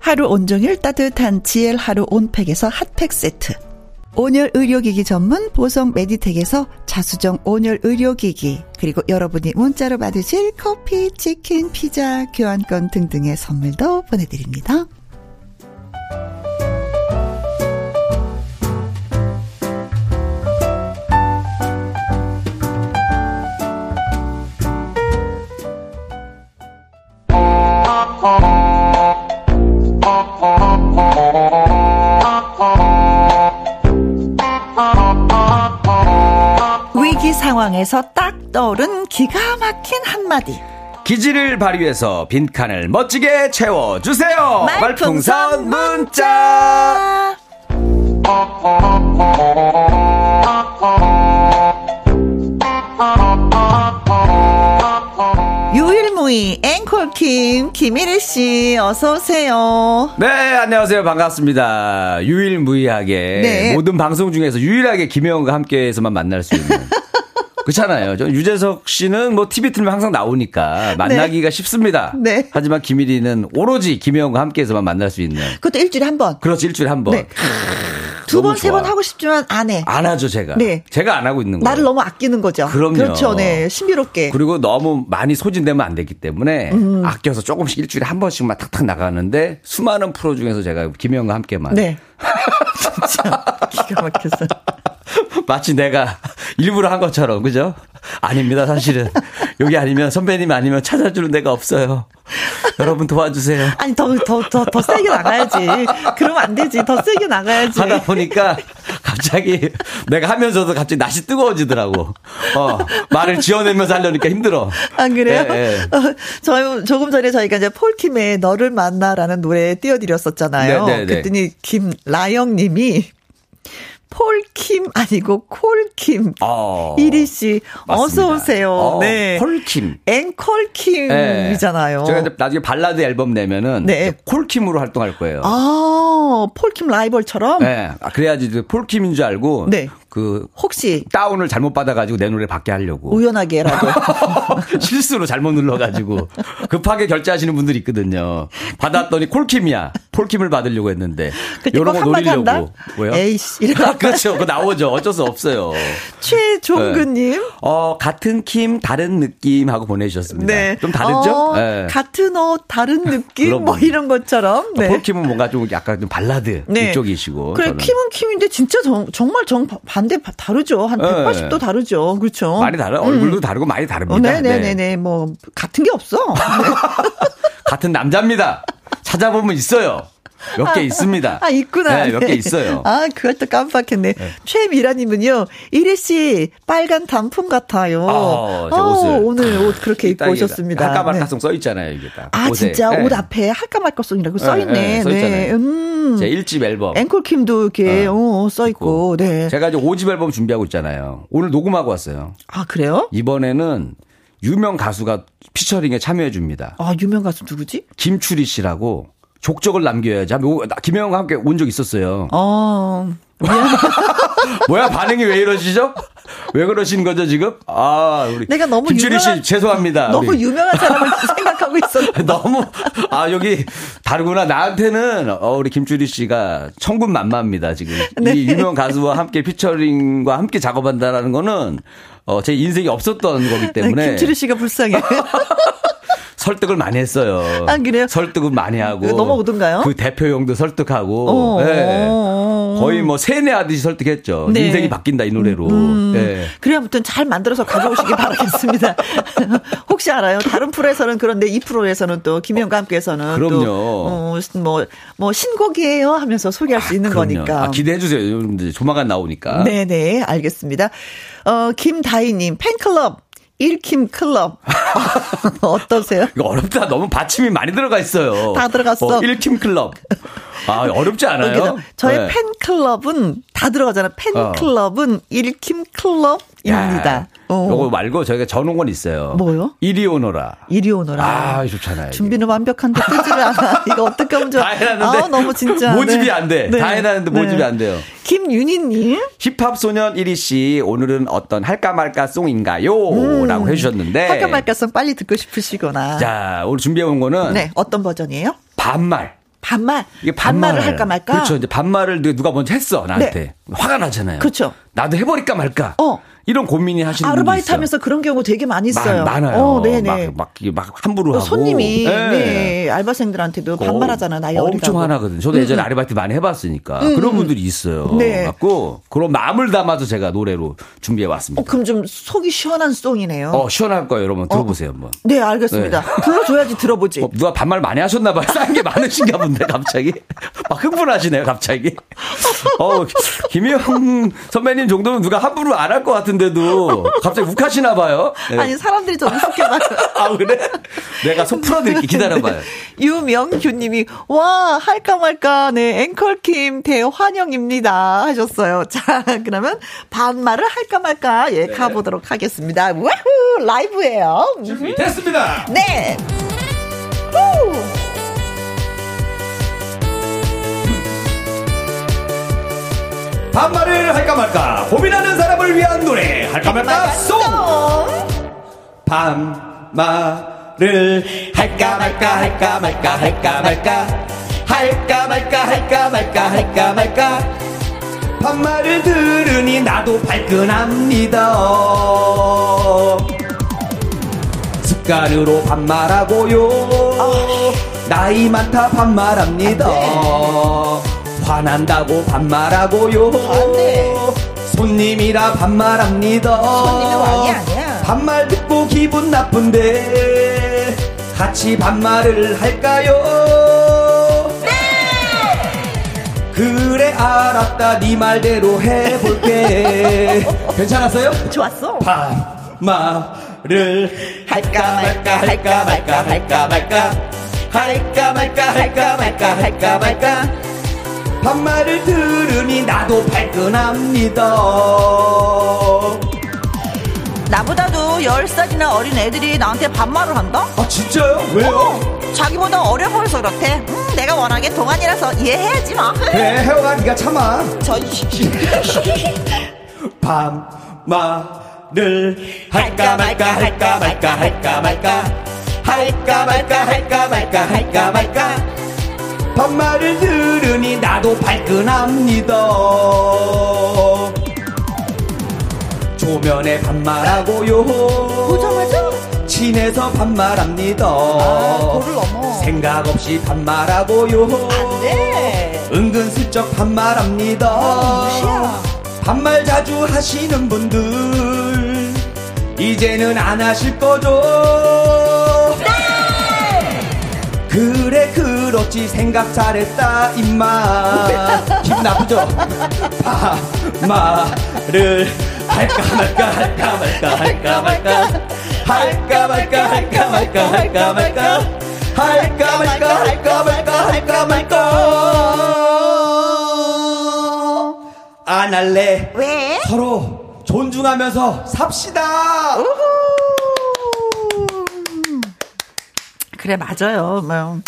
하루 온종일 따뜻한 GL 하루 온팩에서 핫팩 세트. 온열 의료기기 전문 보성 메디텍에서 자수정 온열 의료기기 그리고 여러분이 문자로 받으실 커피, 치킨, 피자, 교환권 등등의 선물도 보내드립니다. 상황에서 딱 떠오른 기가 막힌 한마디. 기지를 발휘해서 빈칸을 멋지게 채워주세요. 말풍선, 말풍선 문자. 유일무이 앵콜킴 김일희 씨 어서 오세요. 네 안녕하세요 반갑습니다. 유일무이하게 네. 모든 방송 중에서 유일하게 김혜원과 함께해서만 만날 수 있는. 그렇잖아요. 저 유재석 씨는 뭐 TV 틀면 항상 나오니까 만나기가 네. 쉽습니다. 네. 하지만 김일희는 오로지 김혜원과 함께해서만 만날 수 있는. 그것도 일주일에 한 번. 그렇지 일주일에 한 번. 네. 두 번, 세 번 하고 싶지만 안 해. 안 하죠, 제가. 네. 제가 안 하고 있는 거예요. 나를 너무 아끼는 거죠. 그럼요. 그렇죠, 네. 신비롭게. 그리고 너무 많이 소진되면 안 되기 때문에 음. 아껴서 조금씩 일주일에 한 번씩만 탁탁 나가는데 수많은 프로 중에서 제가 김혜영과 함께만. 네. 진짜 기가 막혔어. 마치 내가 일부러 한 것처럼, 그죠? 아닙니다, 사실은. 여기 아니면 선배님 아니면 찾아주는 데가 없어요. 여러분 도와주세요. 아니, 더, 더, 더, 더 세게 나가야지. 그러면 안 되지. 더 세게 나가야지. 하다 보니까 갑자기 내가 하면서도 갑자기 낯이 뜨거워지더라고. 어, 말을 지어내면서 하려니까 힘들어. 아, 그래요? 예, 예. 어, 저, 조금 전에 저희가 이제 폴킴의 너를 만나라는 노래 띄워드렸었잖아요. 네, 네, 네. 그랬더니 김라영 님이 폴킴 아니고 콜킴. 어. 이리 씨 어서 오세요. 어, 네. 콜킴. 앵콜킴이잖아요. 네. 제가 이제 나중에 발라드 앨범 내면은 네. 콜킴으로 활동할 거예요. 아, 폴킴 라이벌처럼? 네. 아, 그래야지 폴킴인 줄 알고 네. 그 혹시 다운을 잘못 받아가지고 내 노래 받게 하려고 우연하게라도 실수로 잘못 눌러가지고 급하게 결제하시는 분들이 있거든요. 받았더니 콜킴이야. 폴킴을 받으려고 했는데 이런 거 노리려고? 뭐요? 에이씨 이런 그렇죠. 그 나오죠. 어쩔 수 없어요. 최종근님 네. 어 같은 킴 다른 느낌 하고 보내주셨습니다. 네. 좀 다르죠? 어, 네. 같은 옷 다른 느낌 뭐 이런 것처럼. 네. 폴킴은 뭔가 좀 약간 좀 발라드 네. 이쪽이시고. 그래 저는. 킴은 킴인데 진짜 정, 정말 정 반대 다르죠. 한 180도 다르죠. 그렇죠. 많이 다르. 음. 얼굴도 다르고 많이 다릅니다. 어, 네네네네. 네. 뭐 같은 게 없어. 같은 남자입니다. 찾아보면 있어요. 몇개 아, 있습니다. 아, 있구나. 네, 몇 개 있어요. 아, 그것도 깜빡했네. 네. 최미라님은요, 이리 씨, 빨간 단풍 같아요. 아. 어, 오늘 옷 그렇게 입고 오셨습니다. 할까 말까송 네. 써있잖아요, 이게 딱. 아, 옷에. 진짜? 네. 옷 앞에 할까 말까송이라고 네, 써있네. 네, 네. 음. 제 1집 앨범. 앵콜킴도 이렇게, 어, 어 써있고, 네. 제가 이제 5집 앨범 준비하고 있잖아요. 오늘 녹음하고 왔어요. 아, 그래요? 이번에는 유명 가수가 피처링에 참여해 줍니다. 아, 유명 가수 누구지? 김추리 씨라고 족적을 남겨야지. 김혜영과 함께 온 적 있었어요. 어. 뭐야 반응이 왜 이러시죠? 왜 그러신 거죠 지금? 아 우리 내가 너무 김추리 씨 죄송합니다. 너무 우리. 유명한 사람을 생각하고 있었는데 너무 아 여기 다르구나 나한테는 어, 우리 김추리 씨가 천군만마입니다 지금 네. 이 유명 가수와 함께 피처링과 함께 작업한다라는 거는 어, 제 인생이 없었던 거기 때문에 네, 김추리 씨가 불쌍해. 설득을 많이 했어요. 아, 그래요? 설득은 많이 하고. 넘어오던가요? 그 대표용도 설득하고. 어, 네. 거의 뭐 세뇌하듯이 설득했죠. 네. 인생이 바뀐다 이 노래로. 음, 네. 그래 아무튼 잘 만들어서 가져오시기 바라겠습니다. 혹시 알아요? 다른 프로에서는 그런데 이 프로에서는 또 김영과 함께해서는 그럼요. 또 뭐뭐 뭐 신곡이에요 하면서 소개할 수 아, 있는 그럼요. 거니까. 아, 기대해 주세요. 여러분들 조만간 나오니까. 네, 네. 알겠습니다. 어, 김다희 님 팬클럽 1킴 클럽. 어떠세요? 이거 어렵다. 너무 받침이 많이 들어가 있어요. 다 들어갔어. 어, 1킴 클럽. 아, 어렵지 않아요? 저의 네. 팬클럽은 다 들어가잖아. 팬클럽은 어. 1킴 클럽입니다. 어. 요거 말고 저희가 전용건 있어요. 뭐요? 이리 오너라. 이리 오너라. 아, 좋잖아요. 준비는 완벽한데 뜨지를 않아. 이거 어떻게 하면 좋아. 다 해놨는데. 아, 너무 진짜. 모집이 네. 안 돼. 네. 다 해놨는데 모집이 네. 안 돼요. 김윤희님. 힙합 소년 1위 씨, 오늘은 어떤 할까 말까 송인가요? 음. 라고 해주셨는데. 할까 말까 송 빨리 듣고 싶으시거나. 자, 오늘 준비해온 거는. 네, 어떤 버전이에요? 반말. 반말. 이게 반말. 을 할까 말까? 그렇죠. 이제 반말을 누가 먼저 했어, 나한테. 네. 화가 나잖아요. 그렇죠. 나도 해버릴까 말까. 어. 이런 고민이 하시는 분들 아르바이트 하면서 그런 경우 되게 많이 있어요. 많, 아요 어, 네네. 막, 막, 막 함부로 하고. 손님이 네. 네. 알바생들한테도 반말하잖아. 나이 어리다고. 엄청 화나거든요. 저도 예전에 음. 아르바이트 많이 해봤으니까 음. 그런 분들이 있어요. 네. 갖고 그런 마음을 담아서 제가 노래로 준비해 왔습니다. 어, 그럼 좀 속이 시원한 송이네요. 어 시원할 거예요, 여러분. 들어보세요 어. 한번. 네, 알겠습니다. 네. 불러줘야지 들어보지. 어, 누가 반말 많이 하셨나 봐요. 싼 게 많으신가 본데 갑자기 막 흥분하시네요, 갑자기. 어 김희영 선배님 정도면 누가 함부로 안 할 것 같은 데도 갑자기 욱하시나 봐요. 네. 아니 사람들이 좀 익숙해봐요. 아 그래? 내가 속 풀어드릴게 기다려봐요. 유명규님이 와 할까 말까 네 앵컬킴 대환영입니다 하셨어요. 자 그러면 반말을 할까 말까 예 네. 가보도록 하겠습니다. 와후 라이브예요. 준비 됐습니다. 네. 후. 반말을 할까 말까 고민하는 사람을 위한 노래. 할까 말까 송! 반말을 할까 말까 할까 말까 할까 말까. 할까 말까 할까 말까 할까 말까. 반말을 들으니 나도 발끈합니다. 습관으로 반말하고요. 나이 많다 반말합니다 화난다고 반말하고요. 손님이라 반말합니다. 손님이 왕이 아니야. 반말 듣고 기분 나쁜데 같이 반말을 할까요? 네! 그래 알았다 네 말대로 해볼게. 괜찮았어요? 좋았어. 반말을 할까 말까 할까 말까 할까 말까 할까 말까 할까 말까 할까 말까 반말을 들으니 나도 발끈합니다. 나보다도 10살이나 어린 애들이 나한테 반말을 한다? 아 진짜요? 왜요? 어, 자기보다 어려 보여서 그렇대. 음, 내가 워낙에 동안이라서 이해해야지 뭐. 그래 혜영아 네가 참아. 저 반말을 할까 말까 할까 말까 할까 말까 할까 말까 할까 말까 할까 말까 반말을 들으니 나도 발끈합니다. 조면에 반말하고요. 보자마자? 친해서 반말합니다. 아, 도를 넘어. 생각 없이 반말하고요. 네. 은근슬쩍 반말합니다. 어, 무시야. 반말 자주 하시는 분들 이제는 안 하실 거죠 그래 그렇지 생각 잘했다 임마. 기분 나쁘죠? 반말을 할까 말까 할까 말까 할까 말까. 할까 말까 할까 말까 할까 말까. 할까 말까 할까 말까 할까 말까. 안 할래. 왜? 서로 존중하면서 삽시다 그래 맞아요. 뭐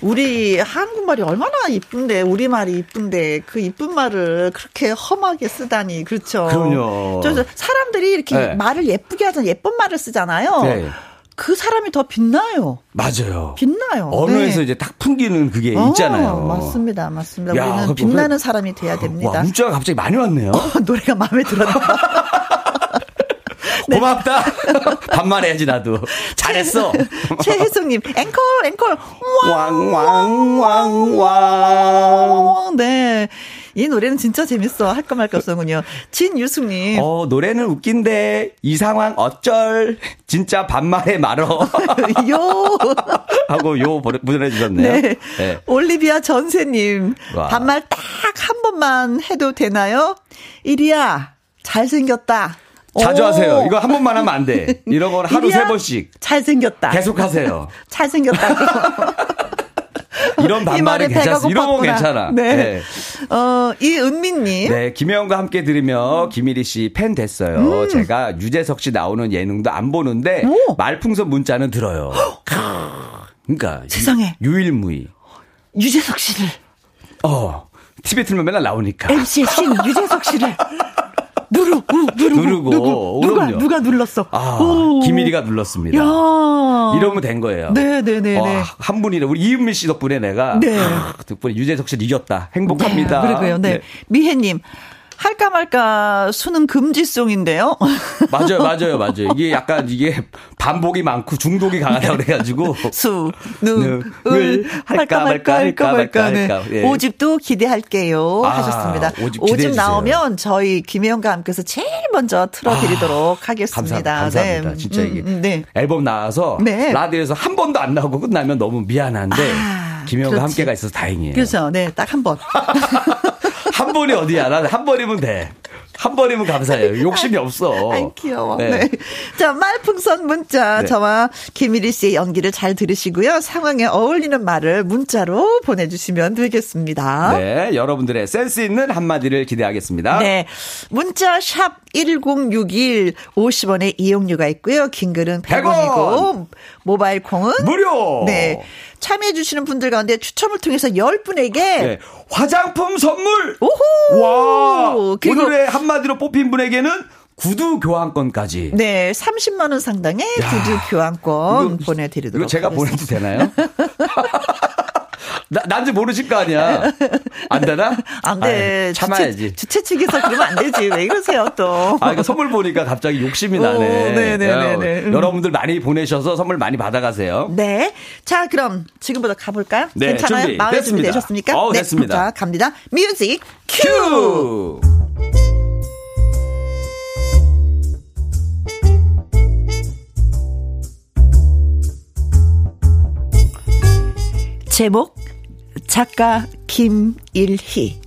우리 한국말이 얼마나 이쁜데 우리말이 이쁜데 그 이쁜 말을 그렇게 험하게 쓰다니 그렇죠. 그럼요. 저 사람들이 이렇게 네. 말을 예쁘게 하잖아 예쁜 말을 쓰잖아요. 네. 그 사람이 더 빛나요. 맞아요 빛나요. 언어에서 네. 이제 딱 풍기는 그게 어, 있잖아요 맞습니다, 맞습니다. 야, 우리는 빛나는 사람이 돼야 됩니다. 와 문자가 갑자기 많이 왔네요 노래가 마음에 들었나? 네. 고맙다 반말해야지 나도 잘했어 최혜숙님 앵콜 앵콜 왕왕왕왕 네. 이 노래는 진짜 재밌어. 할까 말까 없어군요. 진유숙님. 어 노래는 웃긴데 이 상황 어쩔 진짜 반말해 말어 요. 하고 요 보내- 보내주셨네요 네. 네. 올리비아 전세님. 와. 반말 딱 한 번만 해도 되나요? 이리야, 잘생겼다. 자주 오. 하세요 이거 한 번만 하면 안 돼 이런 건 하루 세 번씩 잘생겼다. 계속 하세요 잘생겼다. 이런 반말은 괜찮아 이런 거 고팠구나. 괜찮아 네. 네. 어, 이은미님. 네, 김혜영과 함께 들으며 김일희 씨 팬 됐어요. 제가 유재석 씨 나오는 예능도 안 보는데 음. 오. 말풍선 문자는 들어요. 그러니까 세상에. 유, 일무이 유재석 씨를. 어, 틀면 맨날 나오니까. MC의 신 유재석 씨를. 누르, 우, 누르고, 누르고. 누구, 누가, 그럼요. 누가 눌렀어? 아, 오. 김일희가 눌렀습니다. 야. 이러면 된 거예요. 네네네 네. 와, 한 분이라 우리 이은미 씨 덕분에 내가 네. 아, 덕분에 유재석 씨를 이겼다. 행복합니다. 네, 그러고요. 네. 미혜님. 할까 말까 수능 금지송인데요. 맞아요, 맞아요, 맞아요. 이게 약간 이게 반복이 많고 중독이 강하다 그래가지고 수, 네. 능, 을, 할까 말까, 할까 말까. 예. 오집도 기대할게요. 아, 하셨습니다. 오집 오집. 나오면 저희 김혜영과 함께서 제일 먼저 틀어드리도록 하겠습니다. 감사, 감사합니다. 네. 진짜 음, 이게 음, 네. 앨범 나와서 네. 라디오에서 한 번도 안 나오고 끝나면 너무 미안한데 아, 김영과. 함께가 있어서 다행이에요. 그렇죠. 네, 딱 한 번. 한 번이 어디야? 난한 번이면 돼. 한 번이면 감사해요. 욕심이 없어. 아이, 귀여워. 네. 네. 자, 말풍선 문자. 네. 저와 김일희 씨의 연기를 잘 들으시고요. 상황에 어울리는 말을 문자로 보내주시면 되겠습니다. 네, 여러분들의 센스 있는 한마디를 기대하겠습니다. 네. 문자 샵 1061 50원의 이용료가 있고요. 긴 글은 100원이고 100원. 모바일 콩은 무료. 네. 참여해 주시는 분들 가운데 추첨을 통해서 10분에게 네, 화장품 선물. 오호! 와. 오늘의 한마디로 뽑힌 분에게는 구두 교환권까지. 네, 30만 원 상당의 야. 구두 교환권 이거- 보내드리도록 이거 제가 하겠습니다. 보내도 되나요? 나, 난지 모르실 거 아니야. 안 되나? 안 돼. 아유, 참아야지. 주최, 측에서 그러면 안 되지. 왜 이러세요 또. 아, 이거 선물 보니까 갑자기 욕심이 나네. 네네네네. 어, 음. 여러분들 많이 보내셔서 선물 많이 받아가세요. 네. 자, 그럼 지금부터 가볼까요? 네, 괜찮아요? 준비, 마음에 됐습니다. 준비 되셨습니까? 어, 네. 됐습니다. 자, 갑니다. 뮤직 큐! 제목 작가 김일희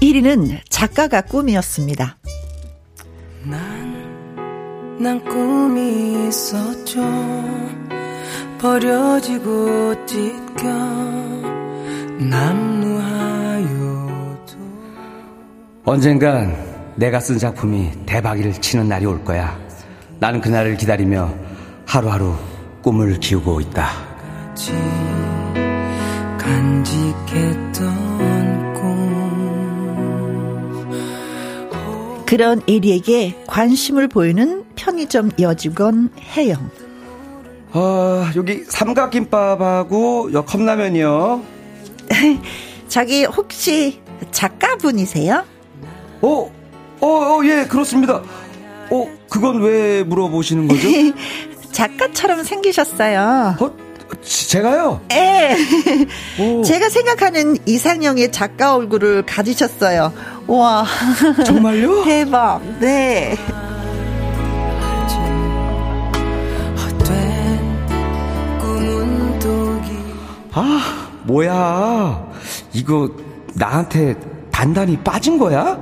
1위는 작가가 꿈이었습니다. 난, 난 꿈이 있었죠. 버려지고 찢겨 남루하여도 언젠간 내가 쓴 작품이 대박을 치는 날이 올 거야. 나는 그날을 기다리며 하루하루 꿈을 키우고 있다. 간직했던 꿈. 그런 에리에게 관심을 보이는 편의점 여직원 혜영. 어, 여기 삼각김밥하고 여 컵라면이요. 저기 혹시 작가분이세요? 어, 어, 어, 예, 그렇습니다. 어, 그건 왜 물어보시는 거죠? 작가처럼 생기셨어요. 어, 제가요? 예. 제가 생각하는 이상형의 작가 얼굴을 가지셨어요. 와. 정말요? 대박. 네. 아, 뭐야. 이거 나한테 단단히 빠진 거야?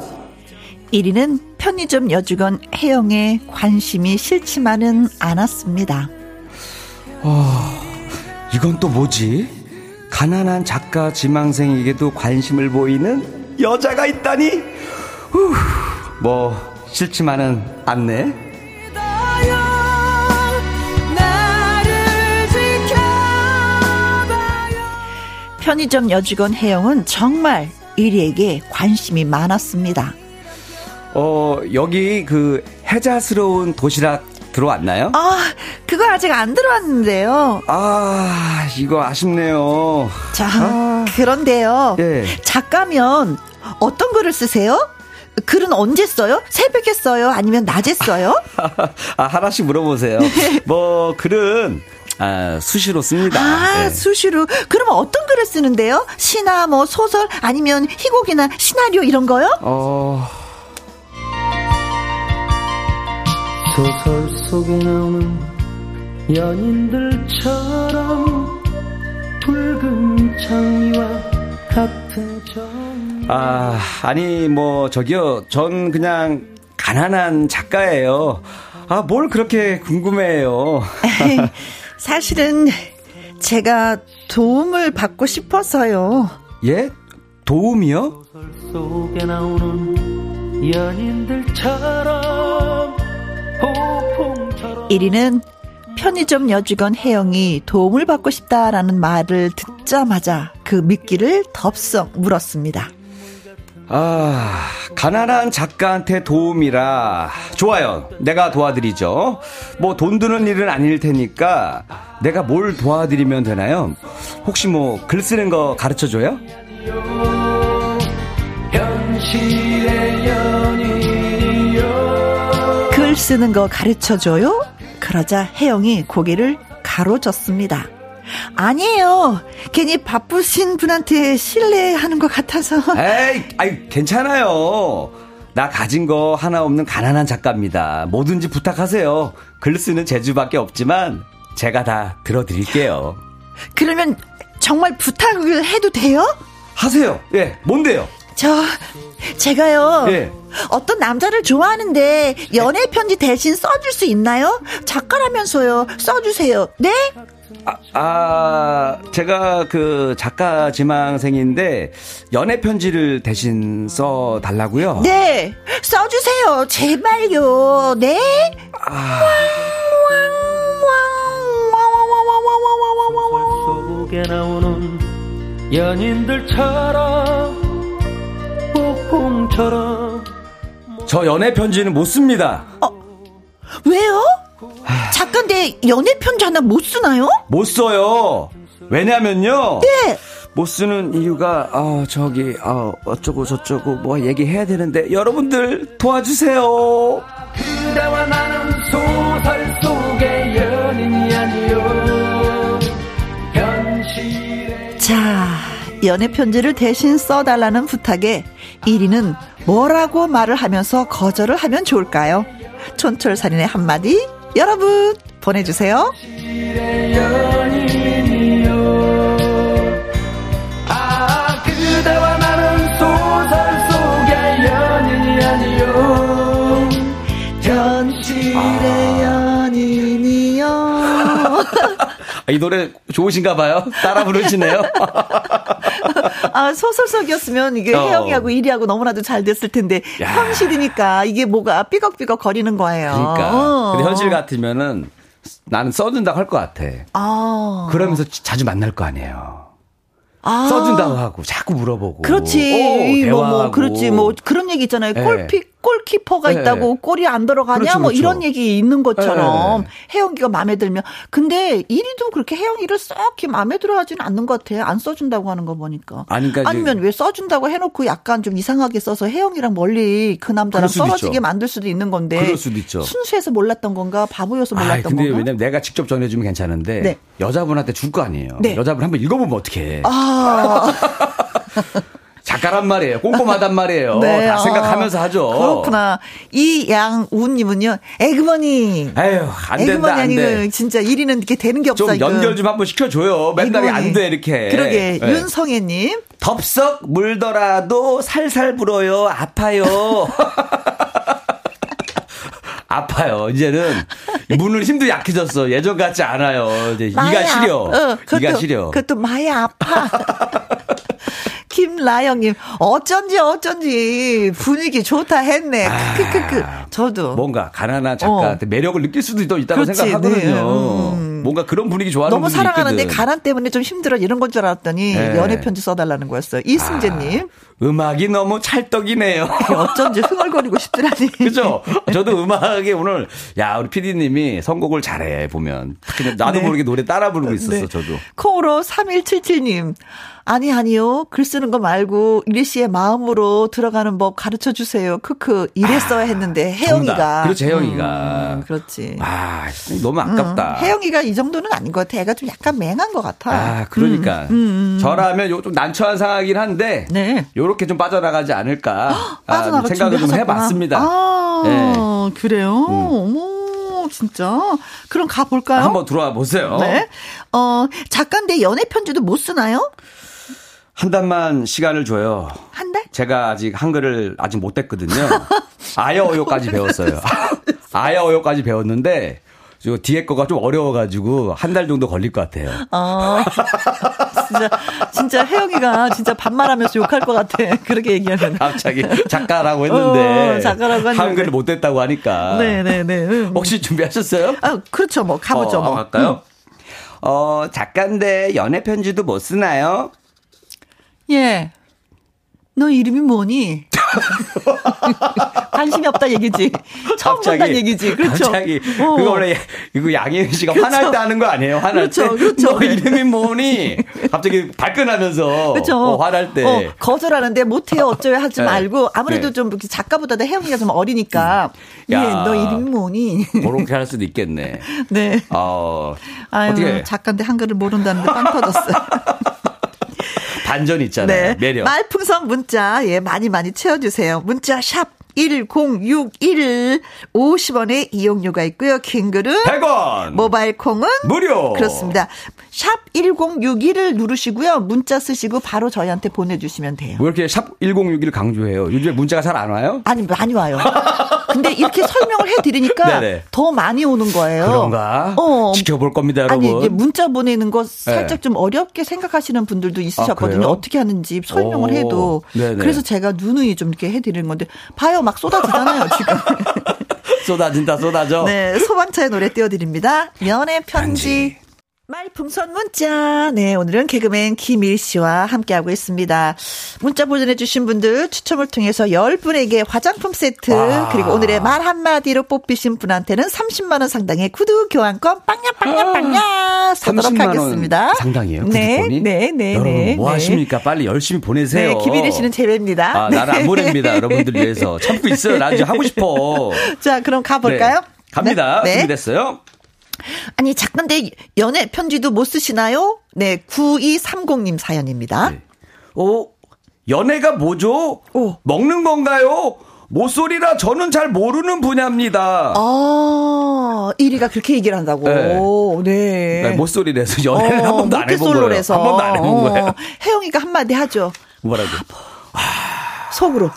1위는 편의점 여직원 혜영의 관심이 싫지만은 않았습니다. 어, 이건 또 뭐지? 가난한 작가 지망생에게도 관심을 보이는 여자가 있다니? 후, 뭐, 싫지만은 않네. 편의점 여직원 혜영은 정말 1위에게 관심이 많았습니다. 어, 여기 그 해자스러운 도시락 들어왔나요? 아, 그거 아직 안 들어왔는데요. 아, 이거 아쉽네요. 자, 아. 그런데요. 예. 작가면 어떤 글을 쓰세요? 글은 언제 써요? 새벽에 써요? 아니면 낮에 써요? 아, 하나씩 물어보세요. 뭐, 글은 아, 수시로 씁니다. 아, 네. 수시로. 그러면 어떤 글을 쓰는데요? 시나 뭐 소설 아니면 희곡이나 시나리오 이런 거요? 어. 소설 속에 나오는 연인들처럼 붉은 장미와 같은 정. 아, 아니 뭐 저기요. 전 그냥 가난한 작가예요. 아, 뭘 그렇게 궁금해해요. 사실은 제가 도움을 받고 싶어서요. 예? 도움이요? 속에 나오는 연인들처럼 1위는 편의점 여직원 혜영이 도움을 받고 싶다라는 말을 듣자마자 그 미끼를 덥석 물었습니다. 아, 가난한 작가한테 도움이라. 좋아요. 내가 도와드리죠. 뭐 돈 드는 일은 아닐 테니까 내가 뭘 도와드리면 되나요? 혹시 뭐 글 쓰는 거 가르쳐 줘요? 글 쓰는 거 가르쳐 줘요? 그러자 혜영이 고개를 가로졌습니다. 아니에요. 괜히 바쁘신 분한테 신뢰하는 것 같아서. 에이, 아이, 괜찮아요. 나 가진 거 하나 없는 가난한 작가입니다. 뭐든지 부탁하세요. 글 쓰는 재주밖에 없지만 제가 다 들어드릴게요. 그러면 정말 부탁을 해도 돼요? 하세요. 예, 뭔데요? 저 제가요. 예. 어떤 남자를 좋아하는데 연애 편지 대신 써줄 수 있나요? 작가라면서요. 써주세요. 네? 아, 아, 제가 그 작가 지망생인데 연애 편지를 대신 써 달라고요? 네. 써 주세요. 제발요. 네? 아. 속에 나오는 연인들처럼 폭풍처럼 저 연애 편지는 못 씁니다. 어, 왜요? 작가인데 연애 편지 하나 못 쓰나요? 못 써요. 왜냐면요. 네. 못 쓰는 이유가 아 저기 아 어쩌고 저쩌고 뭐 얘기해야 되는데 여러분들 도와주세요. 그대와 나는 소설 속의 연인이 아니요. 현실의 자 연애 편지를 대신 써달라는 부탁에 1위는 뭐라고 말을 하면서 거절을 하면 좋을까요? 촌철살인의 한마디 여러분 보내주세요. 아. 이 노래 좋으신가 봐요. 따라 부르시네요. 아, 소설 속이었으면 이게 어. 혜영이하고 이리하고 너무나도 잘 됐을 텐데 야. 현실이니까 이게 뭐가 삐걱삐걱 거리는 거예요. 그러니까. 어. 근데 현실 같으면은 나는 써준다고 할 것 같아. 아. 그러면서 자주 만날 거 아니에요. 아. 써준다고 하고 자꾸 물어보고. 그렇지. 오, 이 뭐, 뭐. 그렇지. 뭐, 그런 얘기 있잖아요. 네. 골피, 골키퍼가 네. 있다고 골이 안 들어가냐? 그렇죠, 뭐, 그렇죠. 이런 얘기 있는 것처럼 네. 혜영이가 마음에 들면. 근데 이리도 그렇게 혜영이를 썩히 마음에 들어 하지는 않는 것 같아. 안 써준다고 하는 거 보니까. 아니, 그러니까 아니면 왜 써준다고 해놓고 약간 좀 이상하게 써서 혜영이랑 멀리 그 남자랑 떨어지게 있죠. 만들 수도 있는 건데. 그럴 수도 있죠. 순수해서 몰랐던 건가? 바보여서 몰랐던 아, 근데 건가? 왜냐면 내가 직접 전해주면 괜찮은데 네. 여자분한테 줄 거 아니에요. 네. 여자분 한번 읽어보면 어떡해. 아. 작가란 말이에요. 꼼꼼하단 말이에요. 네, 다 아, 생각하면서 하죠. 그렇구나. 이양우님은요, 에그머니. 에휴, 안 된다, 에그머니 아니고, 돼. 진짜 1위는 이렇게 되는 게 없어, 좀. 연결 좀 한번 시켜줘요. 맨날이. 안 돼, 이렇게. 그러게, 네. 윤성애님. 덥석 물더라도 살살 불어요. 아파요. 아파요. 이제는 문을 힘도 약해졌어. 예전 같지 않아요. 이제 이가 시려. 아- 어, 그것도, 이가 시려. 그것도 많이 아파. 김라영님, 어쩐지 어쩐지 분위기 좋다 했네. 크크크크. 저도. 뭔가 가난한 작가한테 매력을 느낄 수도 있- 있다고 어. 그렇지, 생각하거든요. 네, 음. 뭔가 그런 분위기 좋아하는 너무 사랑하는데 있거든. 가난 때문에 좀 힘들어 이런 건 줄 알았더니 네. 연애 편지 써달라는 거였어요. 이승재님. 음악이 너무 찰떡이네요. 어쩐지 흥얼거리고 싶더라니. 그죠? 저도 음악에 오늘, 야, 우리 PD님이 선곡을 잘해, 보면. 나도 네. 모르게 노래 따라 부르고 있었어, 네. 저도. 콩으로 3177님. 아니, 아니요. 글 쓰는 거 말고, 이리 씨의 마음으로 들어가는 법 가르쳐 주세요. 크크. 이랬어야 했는데, 혜영이가. 정답. 그렇지, 혜영이가. 음, 그렇지. 아, 너무 아깝다. 음, 혜영이가 이 정도는 아닌 것 같아. 애가 좀 약간 맹한 것 같아. 아, 그러니까. 저라면 요 좀 난처한 상황이긴 한데. 음, 네. 요렇게 좀 빠져나가지 않을까. 아, 생각을 좀 준비하셨구나. 해봤습니다. 아, 네. 그래요? 어머, 진짜. 그럼 가볼까요? 한번 들어와 보세요. 네. 어, 작가인데 연애 편지도 못 쓰나요? 한 달만 시간을 줘요. 한 달? 제가 아직 한글을 아직 못 됐거든요. 아야 어요까지 배웠어요. 아야 어요까지 배웠는데 저 뒤에 거가 좀 어려워가지고 한 달 정도 걸릴 것 같아요. 어, 진짜, 진짜 혜영이가 진짜 반말하면서 욕할 것 같아. 그렇게 얘기하면. 갑자기 작가라고 했는데 어, 작가라고 했는데. 한글을 못 됐다고 하니까. 네네네. 음. 혹시 준비하셨어요? 아, 그렇죠. 뭐, 가보죠. 어, 뭐. 갈까요? 어, 작가인데 연애 편지도 못 쓰나요? 예. 너 이름이 뭐니? 관심이 없다 얘기지. 처음 본다는 얘기지. 그렇죠. 갑자기 어. 그거 원래 이거 양혜은 씨가 그렇죠. 화날 때 하는 거 아니에요? 화날 그렇죠, 때. 그렇죠. 너 이름이 뭐니? 갑자기 발끈하면서 그렇죠. 어, 화날 때. 어, 거절하는데 못해요 어쩌요 하지 네. 말고 아무래도 네. 좀 이렇게 작가보다 혜영이가 좀 어리니까 야. 예, 너 이름이 뭐니? 그렇게 할 수도 있겠네. 네. 어, 아유, 어떻게 작가인데 한글을 모른다는데 빵 터졌어요. 반전 있잖아요. 매력. 네. 말풍선 문자, 예, 많이 많이 채워주세요. 문자, 샵. 1061 50원의 이용료가 있고요. 킹글은 100원. 모바일 콩은 무료. 그렇습니다. 샵 1061을 누르시고요. 문자 쓰시고 바로 저희한테 보내 주시면 돼요. 왜 이렇게 샵 1061을 강조해요? 요즘에 문자가 잘 안 와요? 아니 많이 와요. 근데 이렇게 설명을 해 드리니까 네네. 더 많이 오는 거예요. 그런가? 어. 지켜볼 겁니다, 여러분. 아니 이제 문자 보내는 거 살짝 네. 좀 어렵게 생각하시는 분들도 있으셨거든요. 그래요? 어떻게 하는지 설명을 오. 해도 네네. 그래서 제가 누누이 좀 이렇게 해 드리는 건데 봐요 막 쏟아지잖아요 지금. 쏟아진다, 쏟아져. 네 소방차의 노래 띄워드립니다. 연애 편지. 편지. 말풍선 문자. 네, 오늘은 개그맨 김일 씨와 함께하고 있습니다. 문자 보내주신 분들 추첨을 통해서 10분에게 화장품 세트, 와. 그리고 오늘의 말 한마디로 뽑히신 분한테는 30만원 상당의 구두 교환권 빵야, 빵야, 빵야 쏘도록 30만 원 하겠습니다. 상당이에요. 네, 구두권이? 네, 네, 여러분 네. 뭐 네. 하십니까? 빨리 열심히 보내세요. 네, 김일희 씨는 제외입니다. 아, 네. 나는 안 보냅니다. 여러분들 위해서. 참고 있어요. 나 이제 하고 싶어. 자, 그럼 가볼까요? 네. 갑니다. 네. 네. 준비됐어요? 아니, 작가인데 연애 편지도 못 쓰시나요? 네, 9230님 사연입니다. 네. 어, 연애가 뭐죠? 오. 먹는 건가요? 모쏠이라 저는 잘 모르는 분야입니다. 아, 1위가 그렇게 얘기를 한다고. 네. 네. 네 모쏠이라서 연애를 어, 한 번도 안 해본 거예요. 한 번도 안 해본 거예요. 어, 혜영이가 한마디 하죠. 뭐라고? 아, 속으로.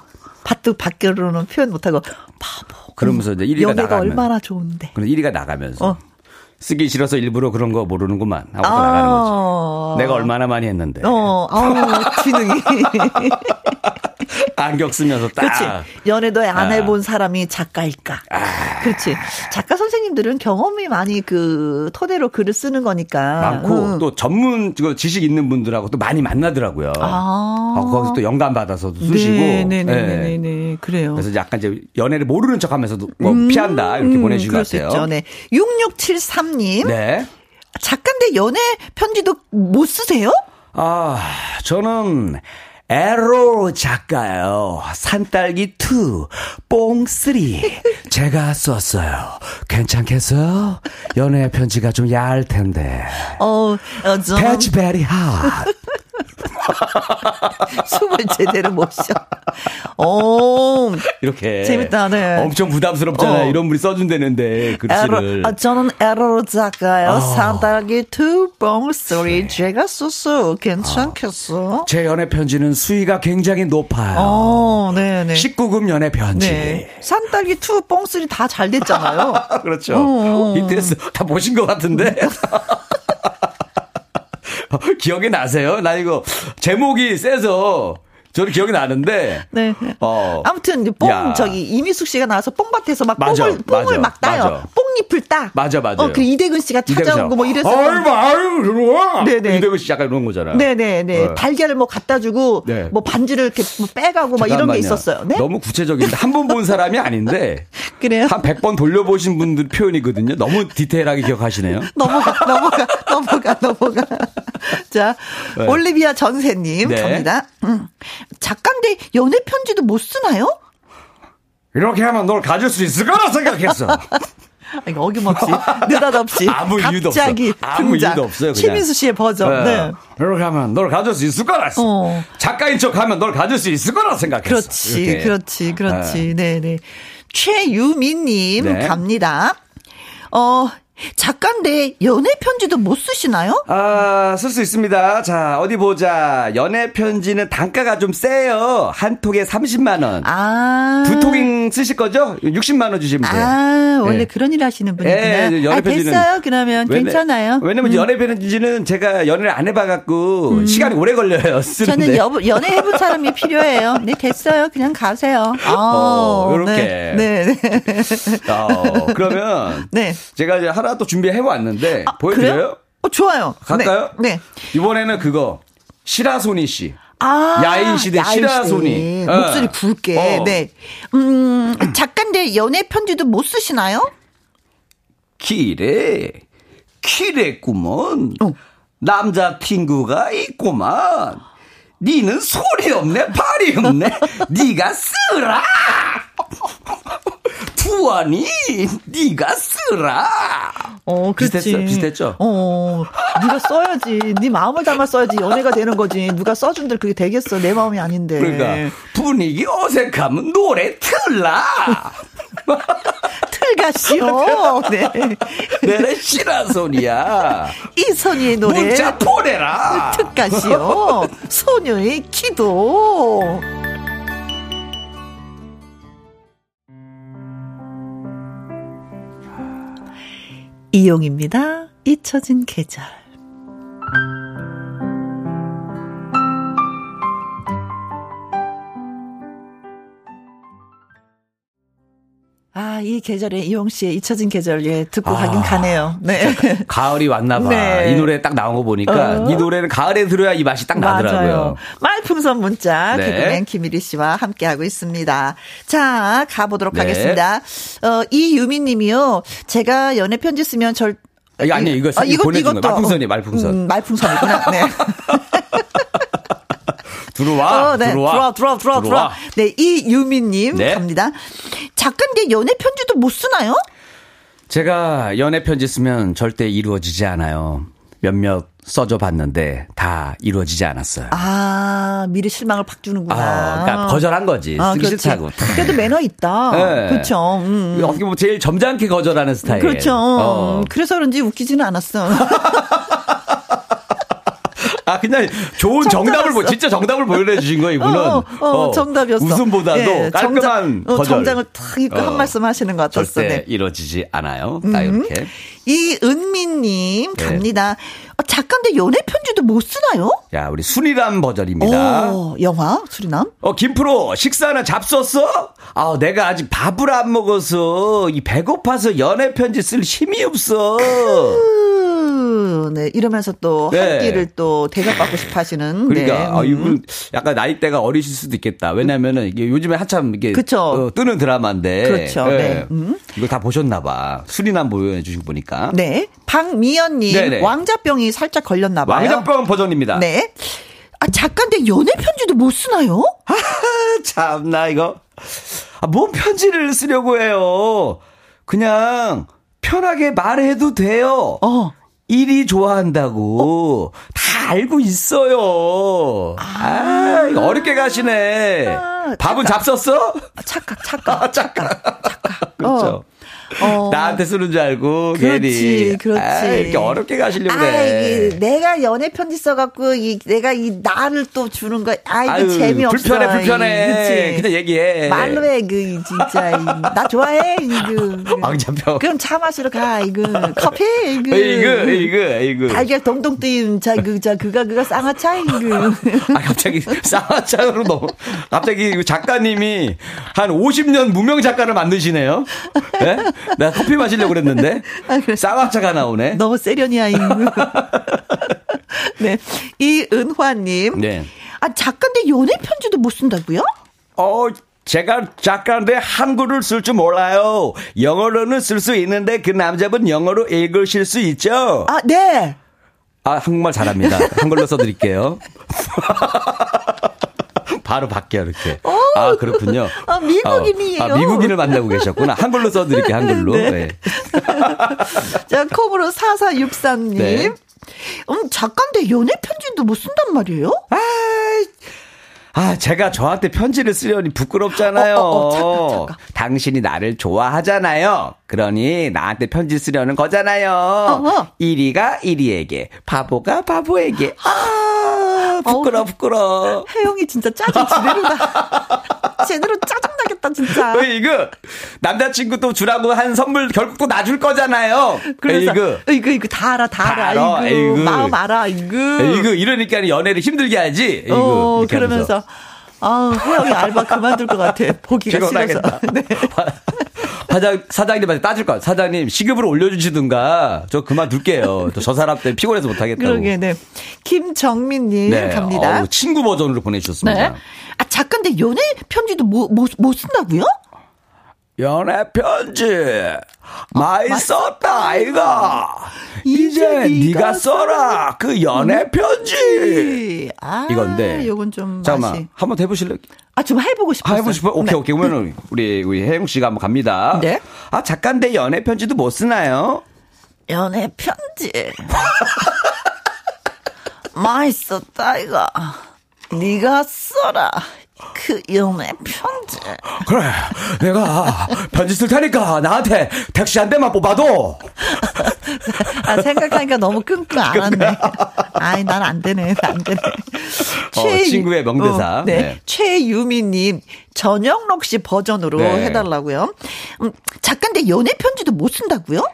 밭도 밖으로는 표현 못하고 바보. 그러면서 이제 1위가 연애가 나가면. 얼마나 좋은데. 그럼 1위가 나가면서. 어. 쓰기 싫어서 일부러 그런 거 모르는구만 하고 아~ 나가는 거지. 내가 얼마나 많이 했는데. 어, 아우, 지능이. 안경 쓰면서 딱. 그렇지. 연애도 안 아. 해본 사람이 작가일까. 아. 그렇지. 작가 선생님들은 경험이 많이 그 토대로 글을 쓰는 거니까. 많고 음. 또 전문 지식 있는 분들하고 또 많이 만나더라고요. 아. 어, 거기서 또 영감 받아서도 쓰시고. 네네네. 네. 네. 그래요. 그래서 약간 이제 연애를 모르는 척 하면서도 뭐 음. 피한다. 이렇게 음. 보내주신 것 같아요. 있죠. 네. 6673님. 네. 작가인데 연애 편지도 못 쓰세요? 아, 저는 에로 작가요. 산딸기 2, 뽕 3. 제가 썼어요. 괜찮겠어요? 연애 편지가 좀 야할 텐데. 어, 어, 좀. 패치베리 핫. 숨을 제대로 못 쉬어. 오. 이렇게. 재밌다, 네. 엄청 부담스럽잖아요. 어. 이런 분이 써준다는데, 글씨를. 에러, 아, 저는 에러 작가요. 어. 산딸기 투봉 소리 제가 썼어. 괜찮겠어? 어. 제 연애 편지는 수위가 굉장히 높아요. 어, 네네. 19금 연애 편지. 네. 산딸기 투봉 소리 다 잘 됐잖아요. 그렇죠. 어. 인터넷 다 보신 것 같은데. 기억이 나세요? 나 이거 제목이 세서 저는 기억이 나는데. 네. 어. 아무튼 뽕 야. 저기 이미숙 씨가 나와서 뽕밭에서 막 맞아, 뽕을 뽕을 맞아, 막 따요. 맞아. 뽕잎을 따. 맞아 맞아. 어, 그 이대근 씨가 찾아오고 뭐 이래서. 아유 아유 들어와. 네네. 이대근 씨 약간 이런 거잖아. 네네네. 네. 달걀을 뭐 갖다 주고 네. 뭐 반지를 이렇게 뭐 빼가고 막 이런 게 있었어요. 네? 너무 구체적인데 한 번 본 사람이 아닌데. 그래요? 한 100번 돌려보신 분들 표현이거든요. 너무 디테일하게 기억하시네요. 넘어가 넘어가 넘어가 넘어가. 자 네. 올리비아 전세님 네. 갑니다. 음. 작가인데 연애 편지도 못 쓰나요? 이렇게 하면 널 가질 수 있을 거라 생각했어. 아니, 어김없이 느닷없이 아무 이유도 없어. 아무 등장. 이유도 없어요. 그냥. 최민수 씨의 버전. 네. 네. 이렇게 하면 널 가질 수 있을 거라. 어. 작가인 척하면 널 가질 수 있을 거라 생각했어. 그렇지, 이렇게. 그렇지, 그렇지. 네, 네. 최유민님 네. 갑니다. 어 작가인데 연애 편지도 못 쓰시나요? 아, 쓸 수 있습니다. 자, 어디 보자. 연애 편지는 단가가 좀 세요. 한 통에 30만 원. 아. 두통 쓰실 거죠? 60만 원 주시면 돼요. 아, 원래 네. 그런 일 하시는 분이구나. 네, 연애 아, 편지는 됐어요. 그러면 왜냐, 괜찮아요. 왜냐면 음. 연애 편지는 제가 연애를 안 해 봐 갖고 음. 시간이 오래 걸려요. 쓰는데. 저는 여, 연애 해본 사람이 필요해요. 네, 됐어요. 그냥 가세요. 아, 어, 요렇게. 네. 네. 네. 어, 그러면 네. 제가 이제 하나 또 준비해 왔는데 아, 보여드려요? 그래요? 어, 좋아요. 갈까요? 네. 네. 이번에는 그거 시라소니 씨. 아, 야인 시대 시라소니. 어. 목소리 굵게. 어. 네. 음, 작가인데 연애 편지도 못 쓰시나요? 기래. 기래구먼. 어. 남자 친구가 있구만. 니는 소리 없네, 발이 없네. 니가 쓰라. 부안이 네가 쓰라. 어, 그렇지. 비슷했어, 비슷했죠. 어, 네가 써야지. 네 마음을 담아 써야지 연애가 되는 거지. 누가 써준들 그게 되겠어. 내 마음이 아닌데. 그러니까 분위기 어색하면 노래 틀라. 틀가시오. 네. 내래 시라 소리야. 이선희의 노래. 문자 보내라. 특가시오. 소녀의 기도. 이용입니다. 잊혀진 계절. 아, 이 계절에 이용 씨의 잊혀진 계절, 예, 듣고 아, 가긴 가네요. 네. 가을이 왔나 봐. 네. 이 노래 딱 나온 거 보니까, 어. 이 노래는 가을에 들어야 이 맛이 딱 나더라고요. 맞아요. 말풍선 문자, 네. 개그맨 김일희 씨와 함께하고 있습니다. 자, 가보도록 네. 하겠습니다. 어, 이유미 님이요. 제가 연애 편지 쓰면 절, 이거 아니, 이거, 아, 이거 보내준 거 말풍선이 말풍선. 음, 말풍선이구나. 네. 들어와, 어, 네. 들어와, 들어와, 들어와, 들어와. 네, 이유미님 네. 갑니다. 작가인데 연애 편지도 못 쓰나요? 제가 연애 편지 쓰면 절대 이루어지지 않아요. 몇몇 써줘 봤는데 다 이루어지지 않았어요. 아, 미래 실망을 팍 주는구나. 아, 그러니까 거절한 거지. 아, 쓰기. 싫다고. 그래도 매너 있다. 네. 그렇죠. 음. 어떻게 보면 제일 점잖게 거절하는 스타일. 그렇죠. 어. 그래서 그런지 웃기지는 않았어. 아, 그냥 좋은 정답을, 보, 진짜 정답을 보여주신 거예요, 이분은. 어, 어, 어, 정답이었어. 웃음보다도 예, 깔끔한 정장, 어, 거절. 정장을 탁 입고 어. 한 말씀 하시는 것 같았어. 절대 네. 이루어지지 않아요. 딱 이렇게. 이은미님 네. 갑니다. 어, 작가인데 연애 편지도 못 쓰나요? 자, 우리 순이람 버전입니다. 오, 영화 수리남? 어, 김프로, 식사는 잡섰어? 아, 내가 아직 밥을 안 먹어서, 이 배고파서 연애 편지 쓸 힘이 없어. 으, 네 이러면서 또 네. 한 끼를 또 대접받고 싶어 하시는. 그러니까, 네. 아, 음. 이분 약간 나이대가 어리실 수도 있겠다. 왜냐면은 이게 요즘에 한참 이게. 어, 뜨는 드라마인데. 그렇죠. 예. 네. 음. 이거 다 보셨나봐. 수리남 보여주신 거 보니까. 네, 박미연님 네네. 왕자병이 살짝 걸렸나 봐요. 왕자병 버전입니다. 네. 아 작가인데 연애 편지도 못 쓰나요? 아, 참나 이거. 아, 뭔 편지를 쓰려고 해요. 그냥 편하게 말해도 돼요. 어. 일이 좋아한다고 다 알고 있어요. 아, 이거 어렵게 가시네. 아, 밥은 잡섰어? 아, 착각, 착각, 착각, 착각. 그렇죠. 어. 나한테 쓰는 줄 알고 그렇지, 괜히 그렇지. 아, 이렇게 어렵게 가시려고 아, 그래. 이게 내가 연애 편지 써갖고 이 내가 이 나를 또 주는 거, 아 이거 재미없어. 불편해 불편해. 그치? 그냥 얘기해. 말로 해, 그 진짜 이, 나 좋아해 이거. 왕자병. 그럼 차 마시러 가 이거 커피 이거. 이거 이거 이거. 달걀 동동 띄운 자그자 그가 그가 쌍화차 이거. 아, 갑자기 쌍화차로 너무, 갑자기 이 작가님이 한 50년 무명 작가를 만드시네요. 네? 내가 커피 마시려고 그랬는데, 쌍화차가 나오네. 너무 세련이야 이거. 네, 이은화님. 네. 아 작가인데 연애 편지도 못 쓴다고요? 어, 제가 작가인데 한글을 쓸 줄 몰라요. 영어로는 쓸 수 있는데 그 남자분 영어로 읽으실 수 있죠? 아 네. 아, 한국말 잘합니다. 한글로 써드릴게요. 바로 바뀌어, 이렇게. 아, 그렇군요. 아, 미국인이에요. 아, 아, 미국인을 만나고 계셨구나. 한글로 써드릴게요, 한글로. 네. 네. 자, 콩으로 4463님. 네. 음, 작가인데 연애 편지도 못 쓴단 말이에요? 아, 아, 제가 저한테 편지를 쓰려니 부끄럽잖아요. 어, 어, 어, 잠깐, 잠깐. 당신이 나를 좋아하잖아요. 그러니 나한테 편지 쓰려는 거잖아요. 어. 이리가 이리에게, 바보가 바보에게. 아, 부끄러, 부끄러. 혜영이 진짜 짜증 제대로다. 제대로 짜증나겠다, 진짜. 어, 이거 남자친구 또 주라고 한 선물 결국 또 놔줄 거잖아요. 그래서, 이거. 이거, 이거 다 알아, 다, 다 알아. 알아, 이거. 마음 알아, 이거. 이거 이러니까 연애를 힘들게 하지. 이거 어, 이렇게 하면서. 그러면서. 아, 혜영이 알바 그만둘 것 같아. 보기가 싫어서. 네. 사장, 사장님한테 따질 거야. 사장님, 시급을 올려주시든가, 저 그만둘게요. 또저 사람 때문에 피곤해서 못하겠다고. 그러게, 네. 김정민님 네. 갑니다. 어우, 친구 버전으로 보내주셨습니다. 네. 아, 작가인데 연애 편지도 못, 못, 못 쓴다고요? 연애 편지 많이 많이 썼다 아이가 이제 네가 써라 그 연애 편지 아, 이건데 요건 좀 잠깐만 맛이. 한번 해보실래요? 아, 좀 해보고 싶어요. 아, 해보고 싶어요? 오케이, 오케이. 그러면 우리, 우리 혜영 씨가 한번 갑니다. 네. 아, 작가인데 연애 편지도 못 쓰나요? 연애 편지. 많이 썼다, 이거. 네가 써라. 그 연애 편지. 그래, 내가 편지 쓸 테니까 나한테 택시 한 대만 뽑아도. 아, 생각하니까 너무 끙끙 앓았네. 아이, 난 안 되네. 안 되네. 어, 친구의 명대사. 어, 네. 네. 최유미님, 전영록 씨 버전으로 네. 해달라고요. 음, 작가인데 연애 편지도 못 쓴다고요?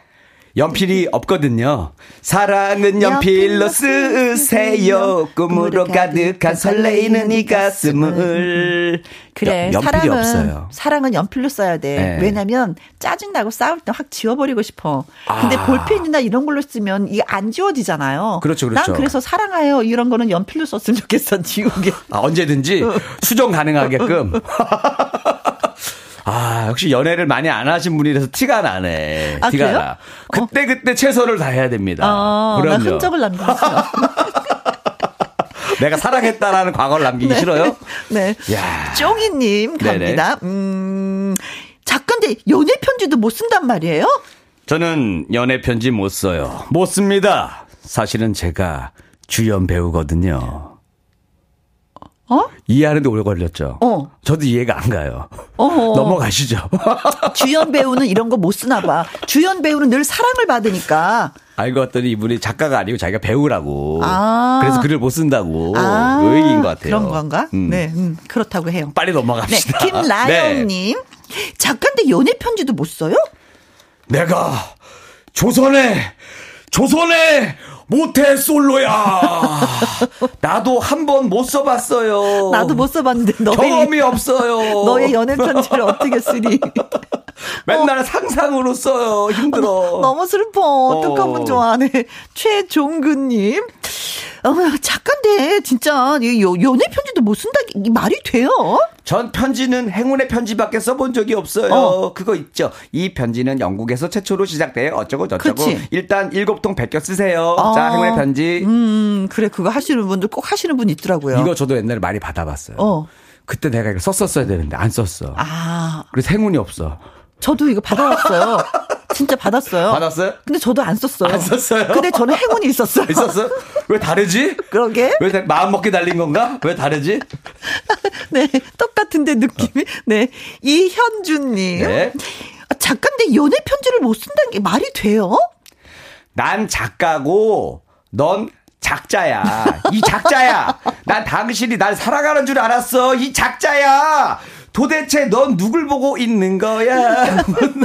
연필이 없거든요. 사랑은 연필로 쓰세요. 꿈으로 가득한 설레이는 이 가슴을. 그래, 연- 사랑은 없어요. 사랑은 연필로 써야 돼. 네. 왜냐면 짜증 나고 싸울 때 확 지워버리고 싶어. 근데 아. 볼펜이나 이런 걸로 쓰면 이게 안 지워지잖아요. 그렇죠, 그렇죠. 난 그래서 사랑해요 이런 거는 연필로 썼으면 좋겠어 지우개. 아, 언제든지 수정 가능하게끔. 아, 역시 연애를 많이 안 하신 분이라서 티가 나네. 아, 티가 그래요? 나. 그때 그때 최선을 다해야 됩니다. 아, 나 그럼요. 흔적을 남겼어. 내가 사랑했다라는 과거를 남기기 싫어요? 네. 야. 쫑이님 갑니다. 음, 작가인데 연애 편지도 못 쓴단 말이에요? 저는 연애 편지 못 써요. 못 씁니다. 사실은 제가 주연 배우거든요. 어? 이해하는데 오래 걸렸죠. 어. 저도 이해가 안 가요. 어허. 넘어가시죠. 주연 배우는 이런 거 못 쓰나 봐. 주연 배우는 늘 사랑을 받으니까. 알고 봤더니 이분이 작가가 아니고 자기가 배우라고. 아. 그래서 글을 못 쓴다고. 아, 그 얘기인 것 같아요. 그런 건가? 음. 네, 음, 그렇다고 해요. 빨리 네, 넘어갑시다. 김라영님. 네. 작가인데 연애 편지도 못 써요? 내가 조선의 조선의 모태 솔로야. 나도 한 번 못 써봤어요. 나도 못 써봤는데 너의 경험이 없어요. 너의 연애 편지를 어떻게 쓰니? 맨날 상상으로 써요. 힘들어. 너무 슬퍼. 어떡하면 어. 좋아. 네. 최종근님. 어, 작가인데, 진짜, 이 요- 연애 편지도 못 쓴다, 이 말이 돼요? 전 편지는 행운의 편지밖에 써본 적이 없어요. 어. 그거 있죠. 이 편지는 영국에서 최초로 시작돼 어쩌고 저쩌고. 그치. 일단 일곱 통 베껴 쓰세요. 아. 자, 행운의 편지. 음, 그래, 그거 하시는 분들 꼭 하시는 분 있더라고요. 이거 저도 옛날에 많이 받아봤어요. 어. 그때 내가 이거 썼었어야 되는데 안 썼어. 아, 그래서 행운이 없어. 저도 이거 받아왔어요. 진짜 받았어요. 받았어요? 근데 저도 안 썼어요. 안 썼어요? 근데 저는 행운이 있었어요. 있었어? 왜 다르지? 그러게. 왜 다- 마음 먹게 달린 건가? 왜 다르지? 네, 똑같은데 느낌이. 네. 이현주님. 네. 아, 작가인데 연애 편지를 못 쓴다는 게 말이 돼요? 난 작가고 넌 작자야. 이 작자야. 난 당신이 날 사랑하는 줄 알았어. 이 작자야. 도대체 넌 누굴 보고 있는 거야?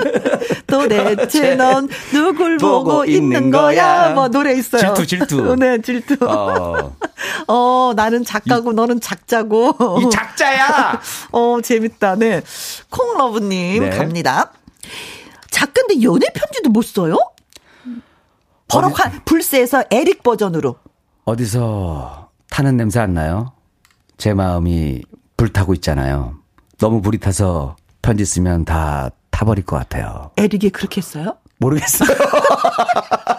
도대체 넌 누굴 보고, 있는 거야? 거야. 뭐 노래 있어요. 질투, 질투. 네, 질투. 어, 어, 나는 작가고 너는 작자고. 이 작자야. 어, 재밌다. 네. 콩러브님 네. 갑니다. 작가인데 연애 편지도 못 써요? 버럭한 불새에서 에릭 버전으로. 어디서 타는 냄새 안 나요? 제 마음이 불타고 있잖아요. 너무 불이 타서 편지 쓰면 다 타버릴 것 같아요. 에릭이 그렇게 했어요? 모르겠어요.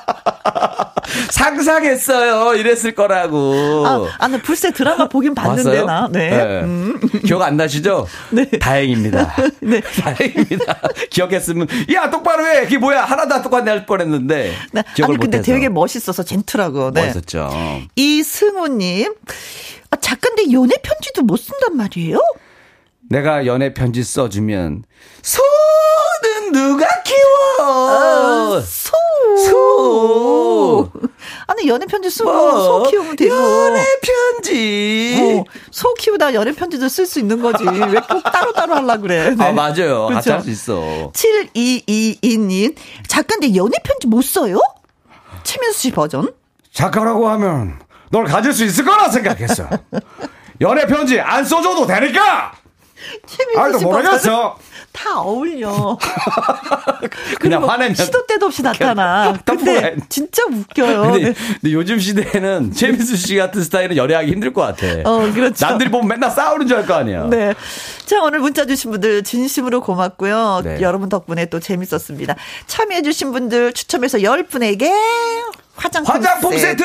상상했어요. 이랬을 거라고. 아, 아, 나 불새 드라마 보긴 봤는데, 봤어요? 나. 네. 음. 기억 안 나시죠? 네. 다행입니다. 네. 다행입니다. 기억했으면, 야, 똑바로 해! 그게 뭐야? 하나도 안 똑같네 할 뻔 했는데. 네. 기억을 아니, 근데 못해서. 되게 멋있어서 젠틀하고. 네. 멋있었죠. 이승우님. 아, 작가인데 연애 편지도 못 쓴단 말이에요? 내가 연애 편지 써주면, 소 는 누가 키워? 소. 소. 아니, 연애 편지 쓰고 뭐? 소 키우면 되고. 연애 편지. 어, 소 키우다 연애 편지도 쓸 수 있는 거지. 왜 꼭 따로 따로 하려 그래. 네. 아, 맞아요. 같이. 할 수 있어. 7222님. 작가인데 연애 편지 못 써요? 최민수 씨 버전? 작가라고 하면 널 가질 수 있을 거라 생각했어. 연애 편지 안 써줘도 되니까. 최민수 씨 버전? 모르겠어. 다 어울려. 그냥 화내면 시도 때도 없이 나타나. 딱 근데. 진짜 웃겨요. 근데, 네. 근데 요즘 시대에는 최민수 씨 같은 스타일은 연애하기 힘들 것 같아. 어, 그렇죠. 남들이 보면 맨날 싸우는 줄 알 거 아니야. 네. 자, 오늘 문자 주신 분들 진심으로 고맙고요. 네. 여러분 덕분에 또 재밌었습니다. 참여해 주신 분들 추첨해서 10분에게 화장품, 화장품 세트!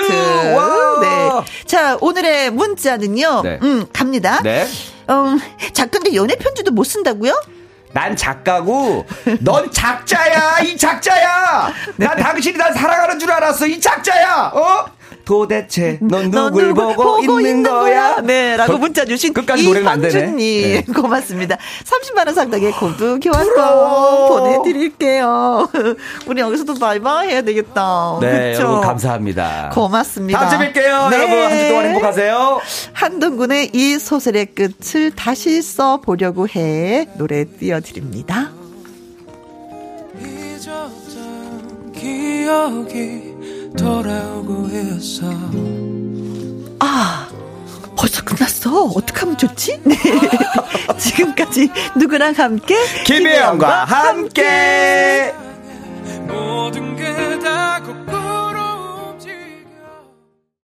와! 네. 자, 오늘의 문자는요. 네. 음, 갑니다. 네. 음, 작가인데 연애 편지도 못 쓴다고요? 난 작가고 넌 작자야 이 작자야. 난 당신이 날 사랑하는 줄 알았어 이 작자야. 어 도대체 넌 넌 누굴 누굴 보고, 있는 거야 네, 라고 거- 문자 주신 끝까지 노래는 안 되네 네. 고맙습니다. 30만 원 상당의 구두 교환권 부러워. 보내 드릴게요. 우리 여기서도 바이바이 해야 되겠다. 네 그쵸? 여러분 감사합니다 고맙습니다. 다음 주에 뵐게요 네. 여러분 한 주 동안 행복하세요 한동군의 이 소설의 끝을 다시 써 보려고 해 노래 띄워 드립니다. 잊었던 기억이 돌아오고 있어 아, 벌써 끝났어. 어떡하면 좋지? 네. 지금까지 누구랑 함께? 김혜영과 함께 모든 게다꼭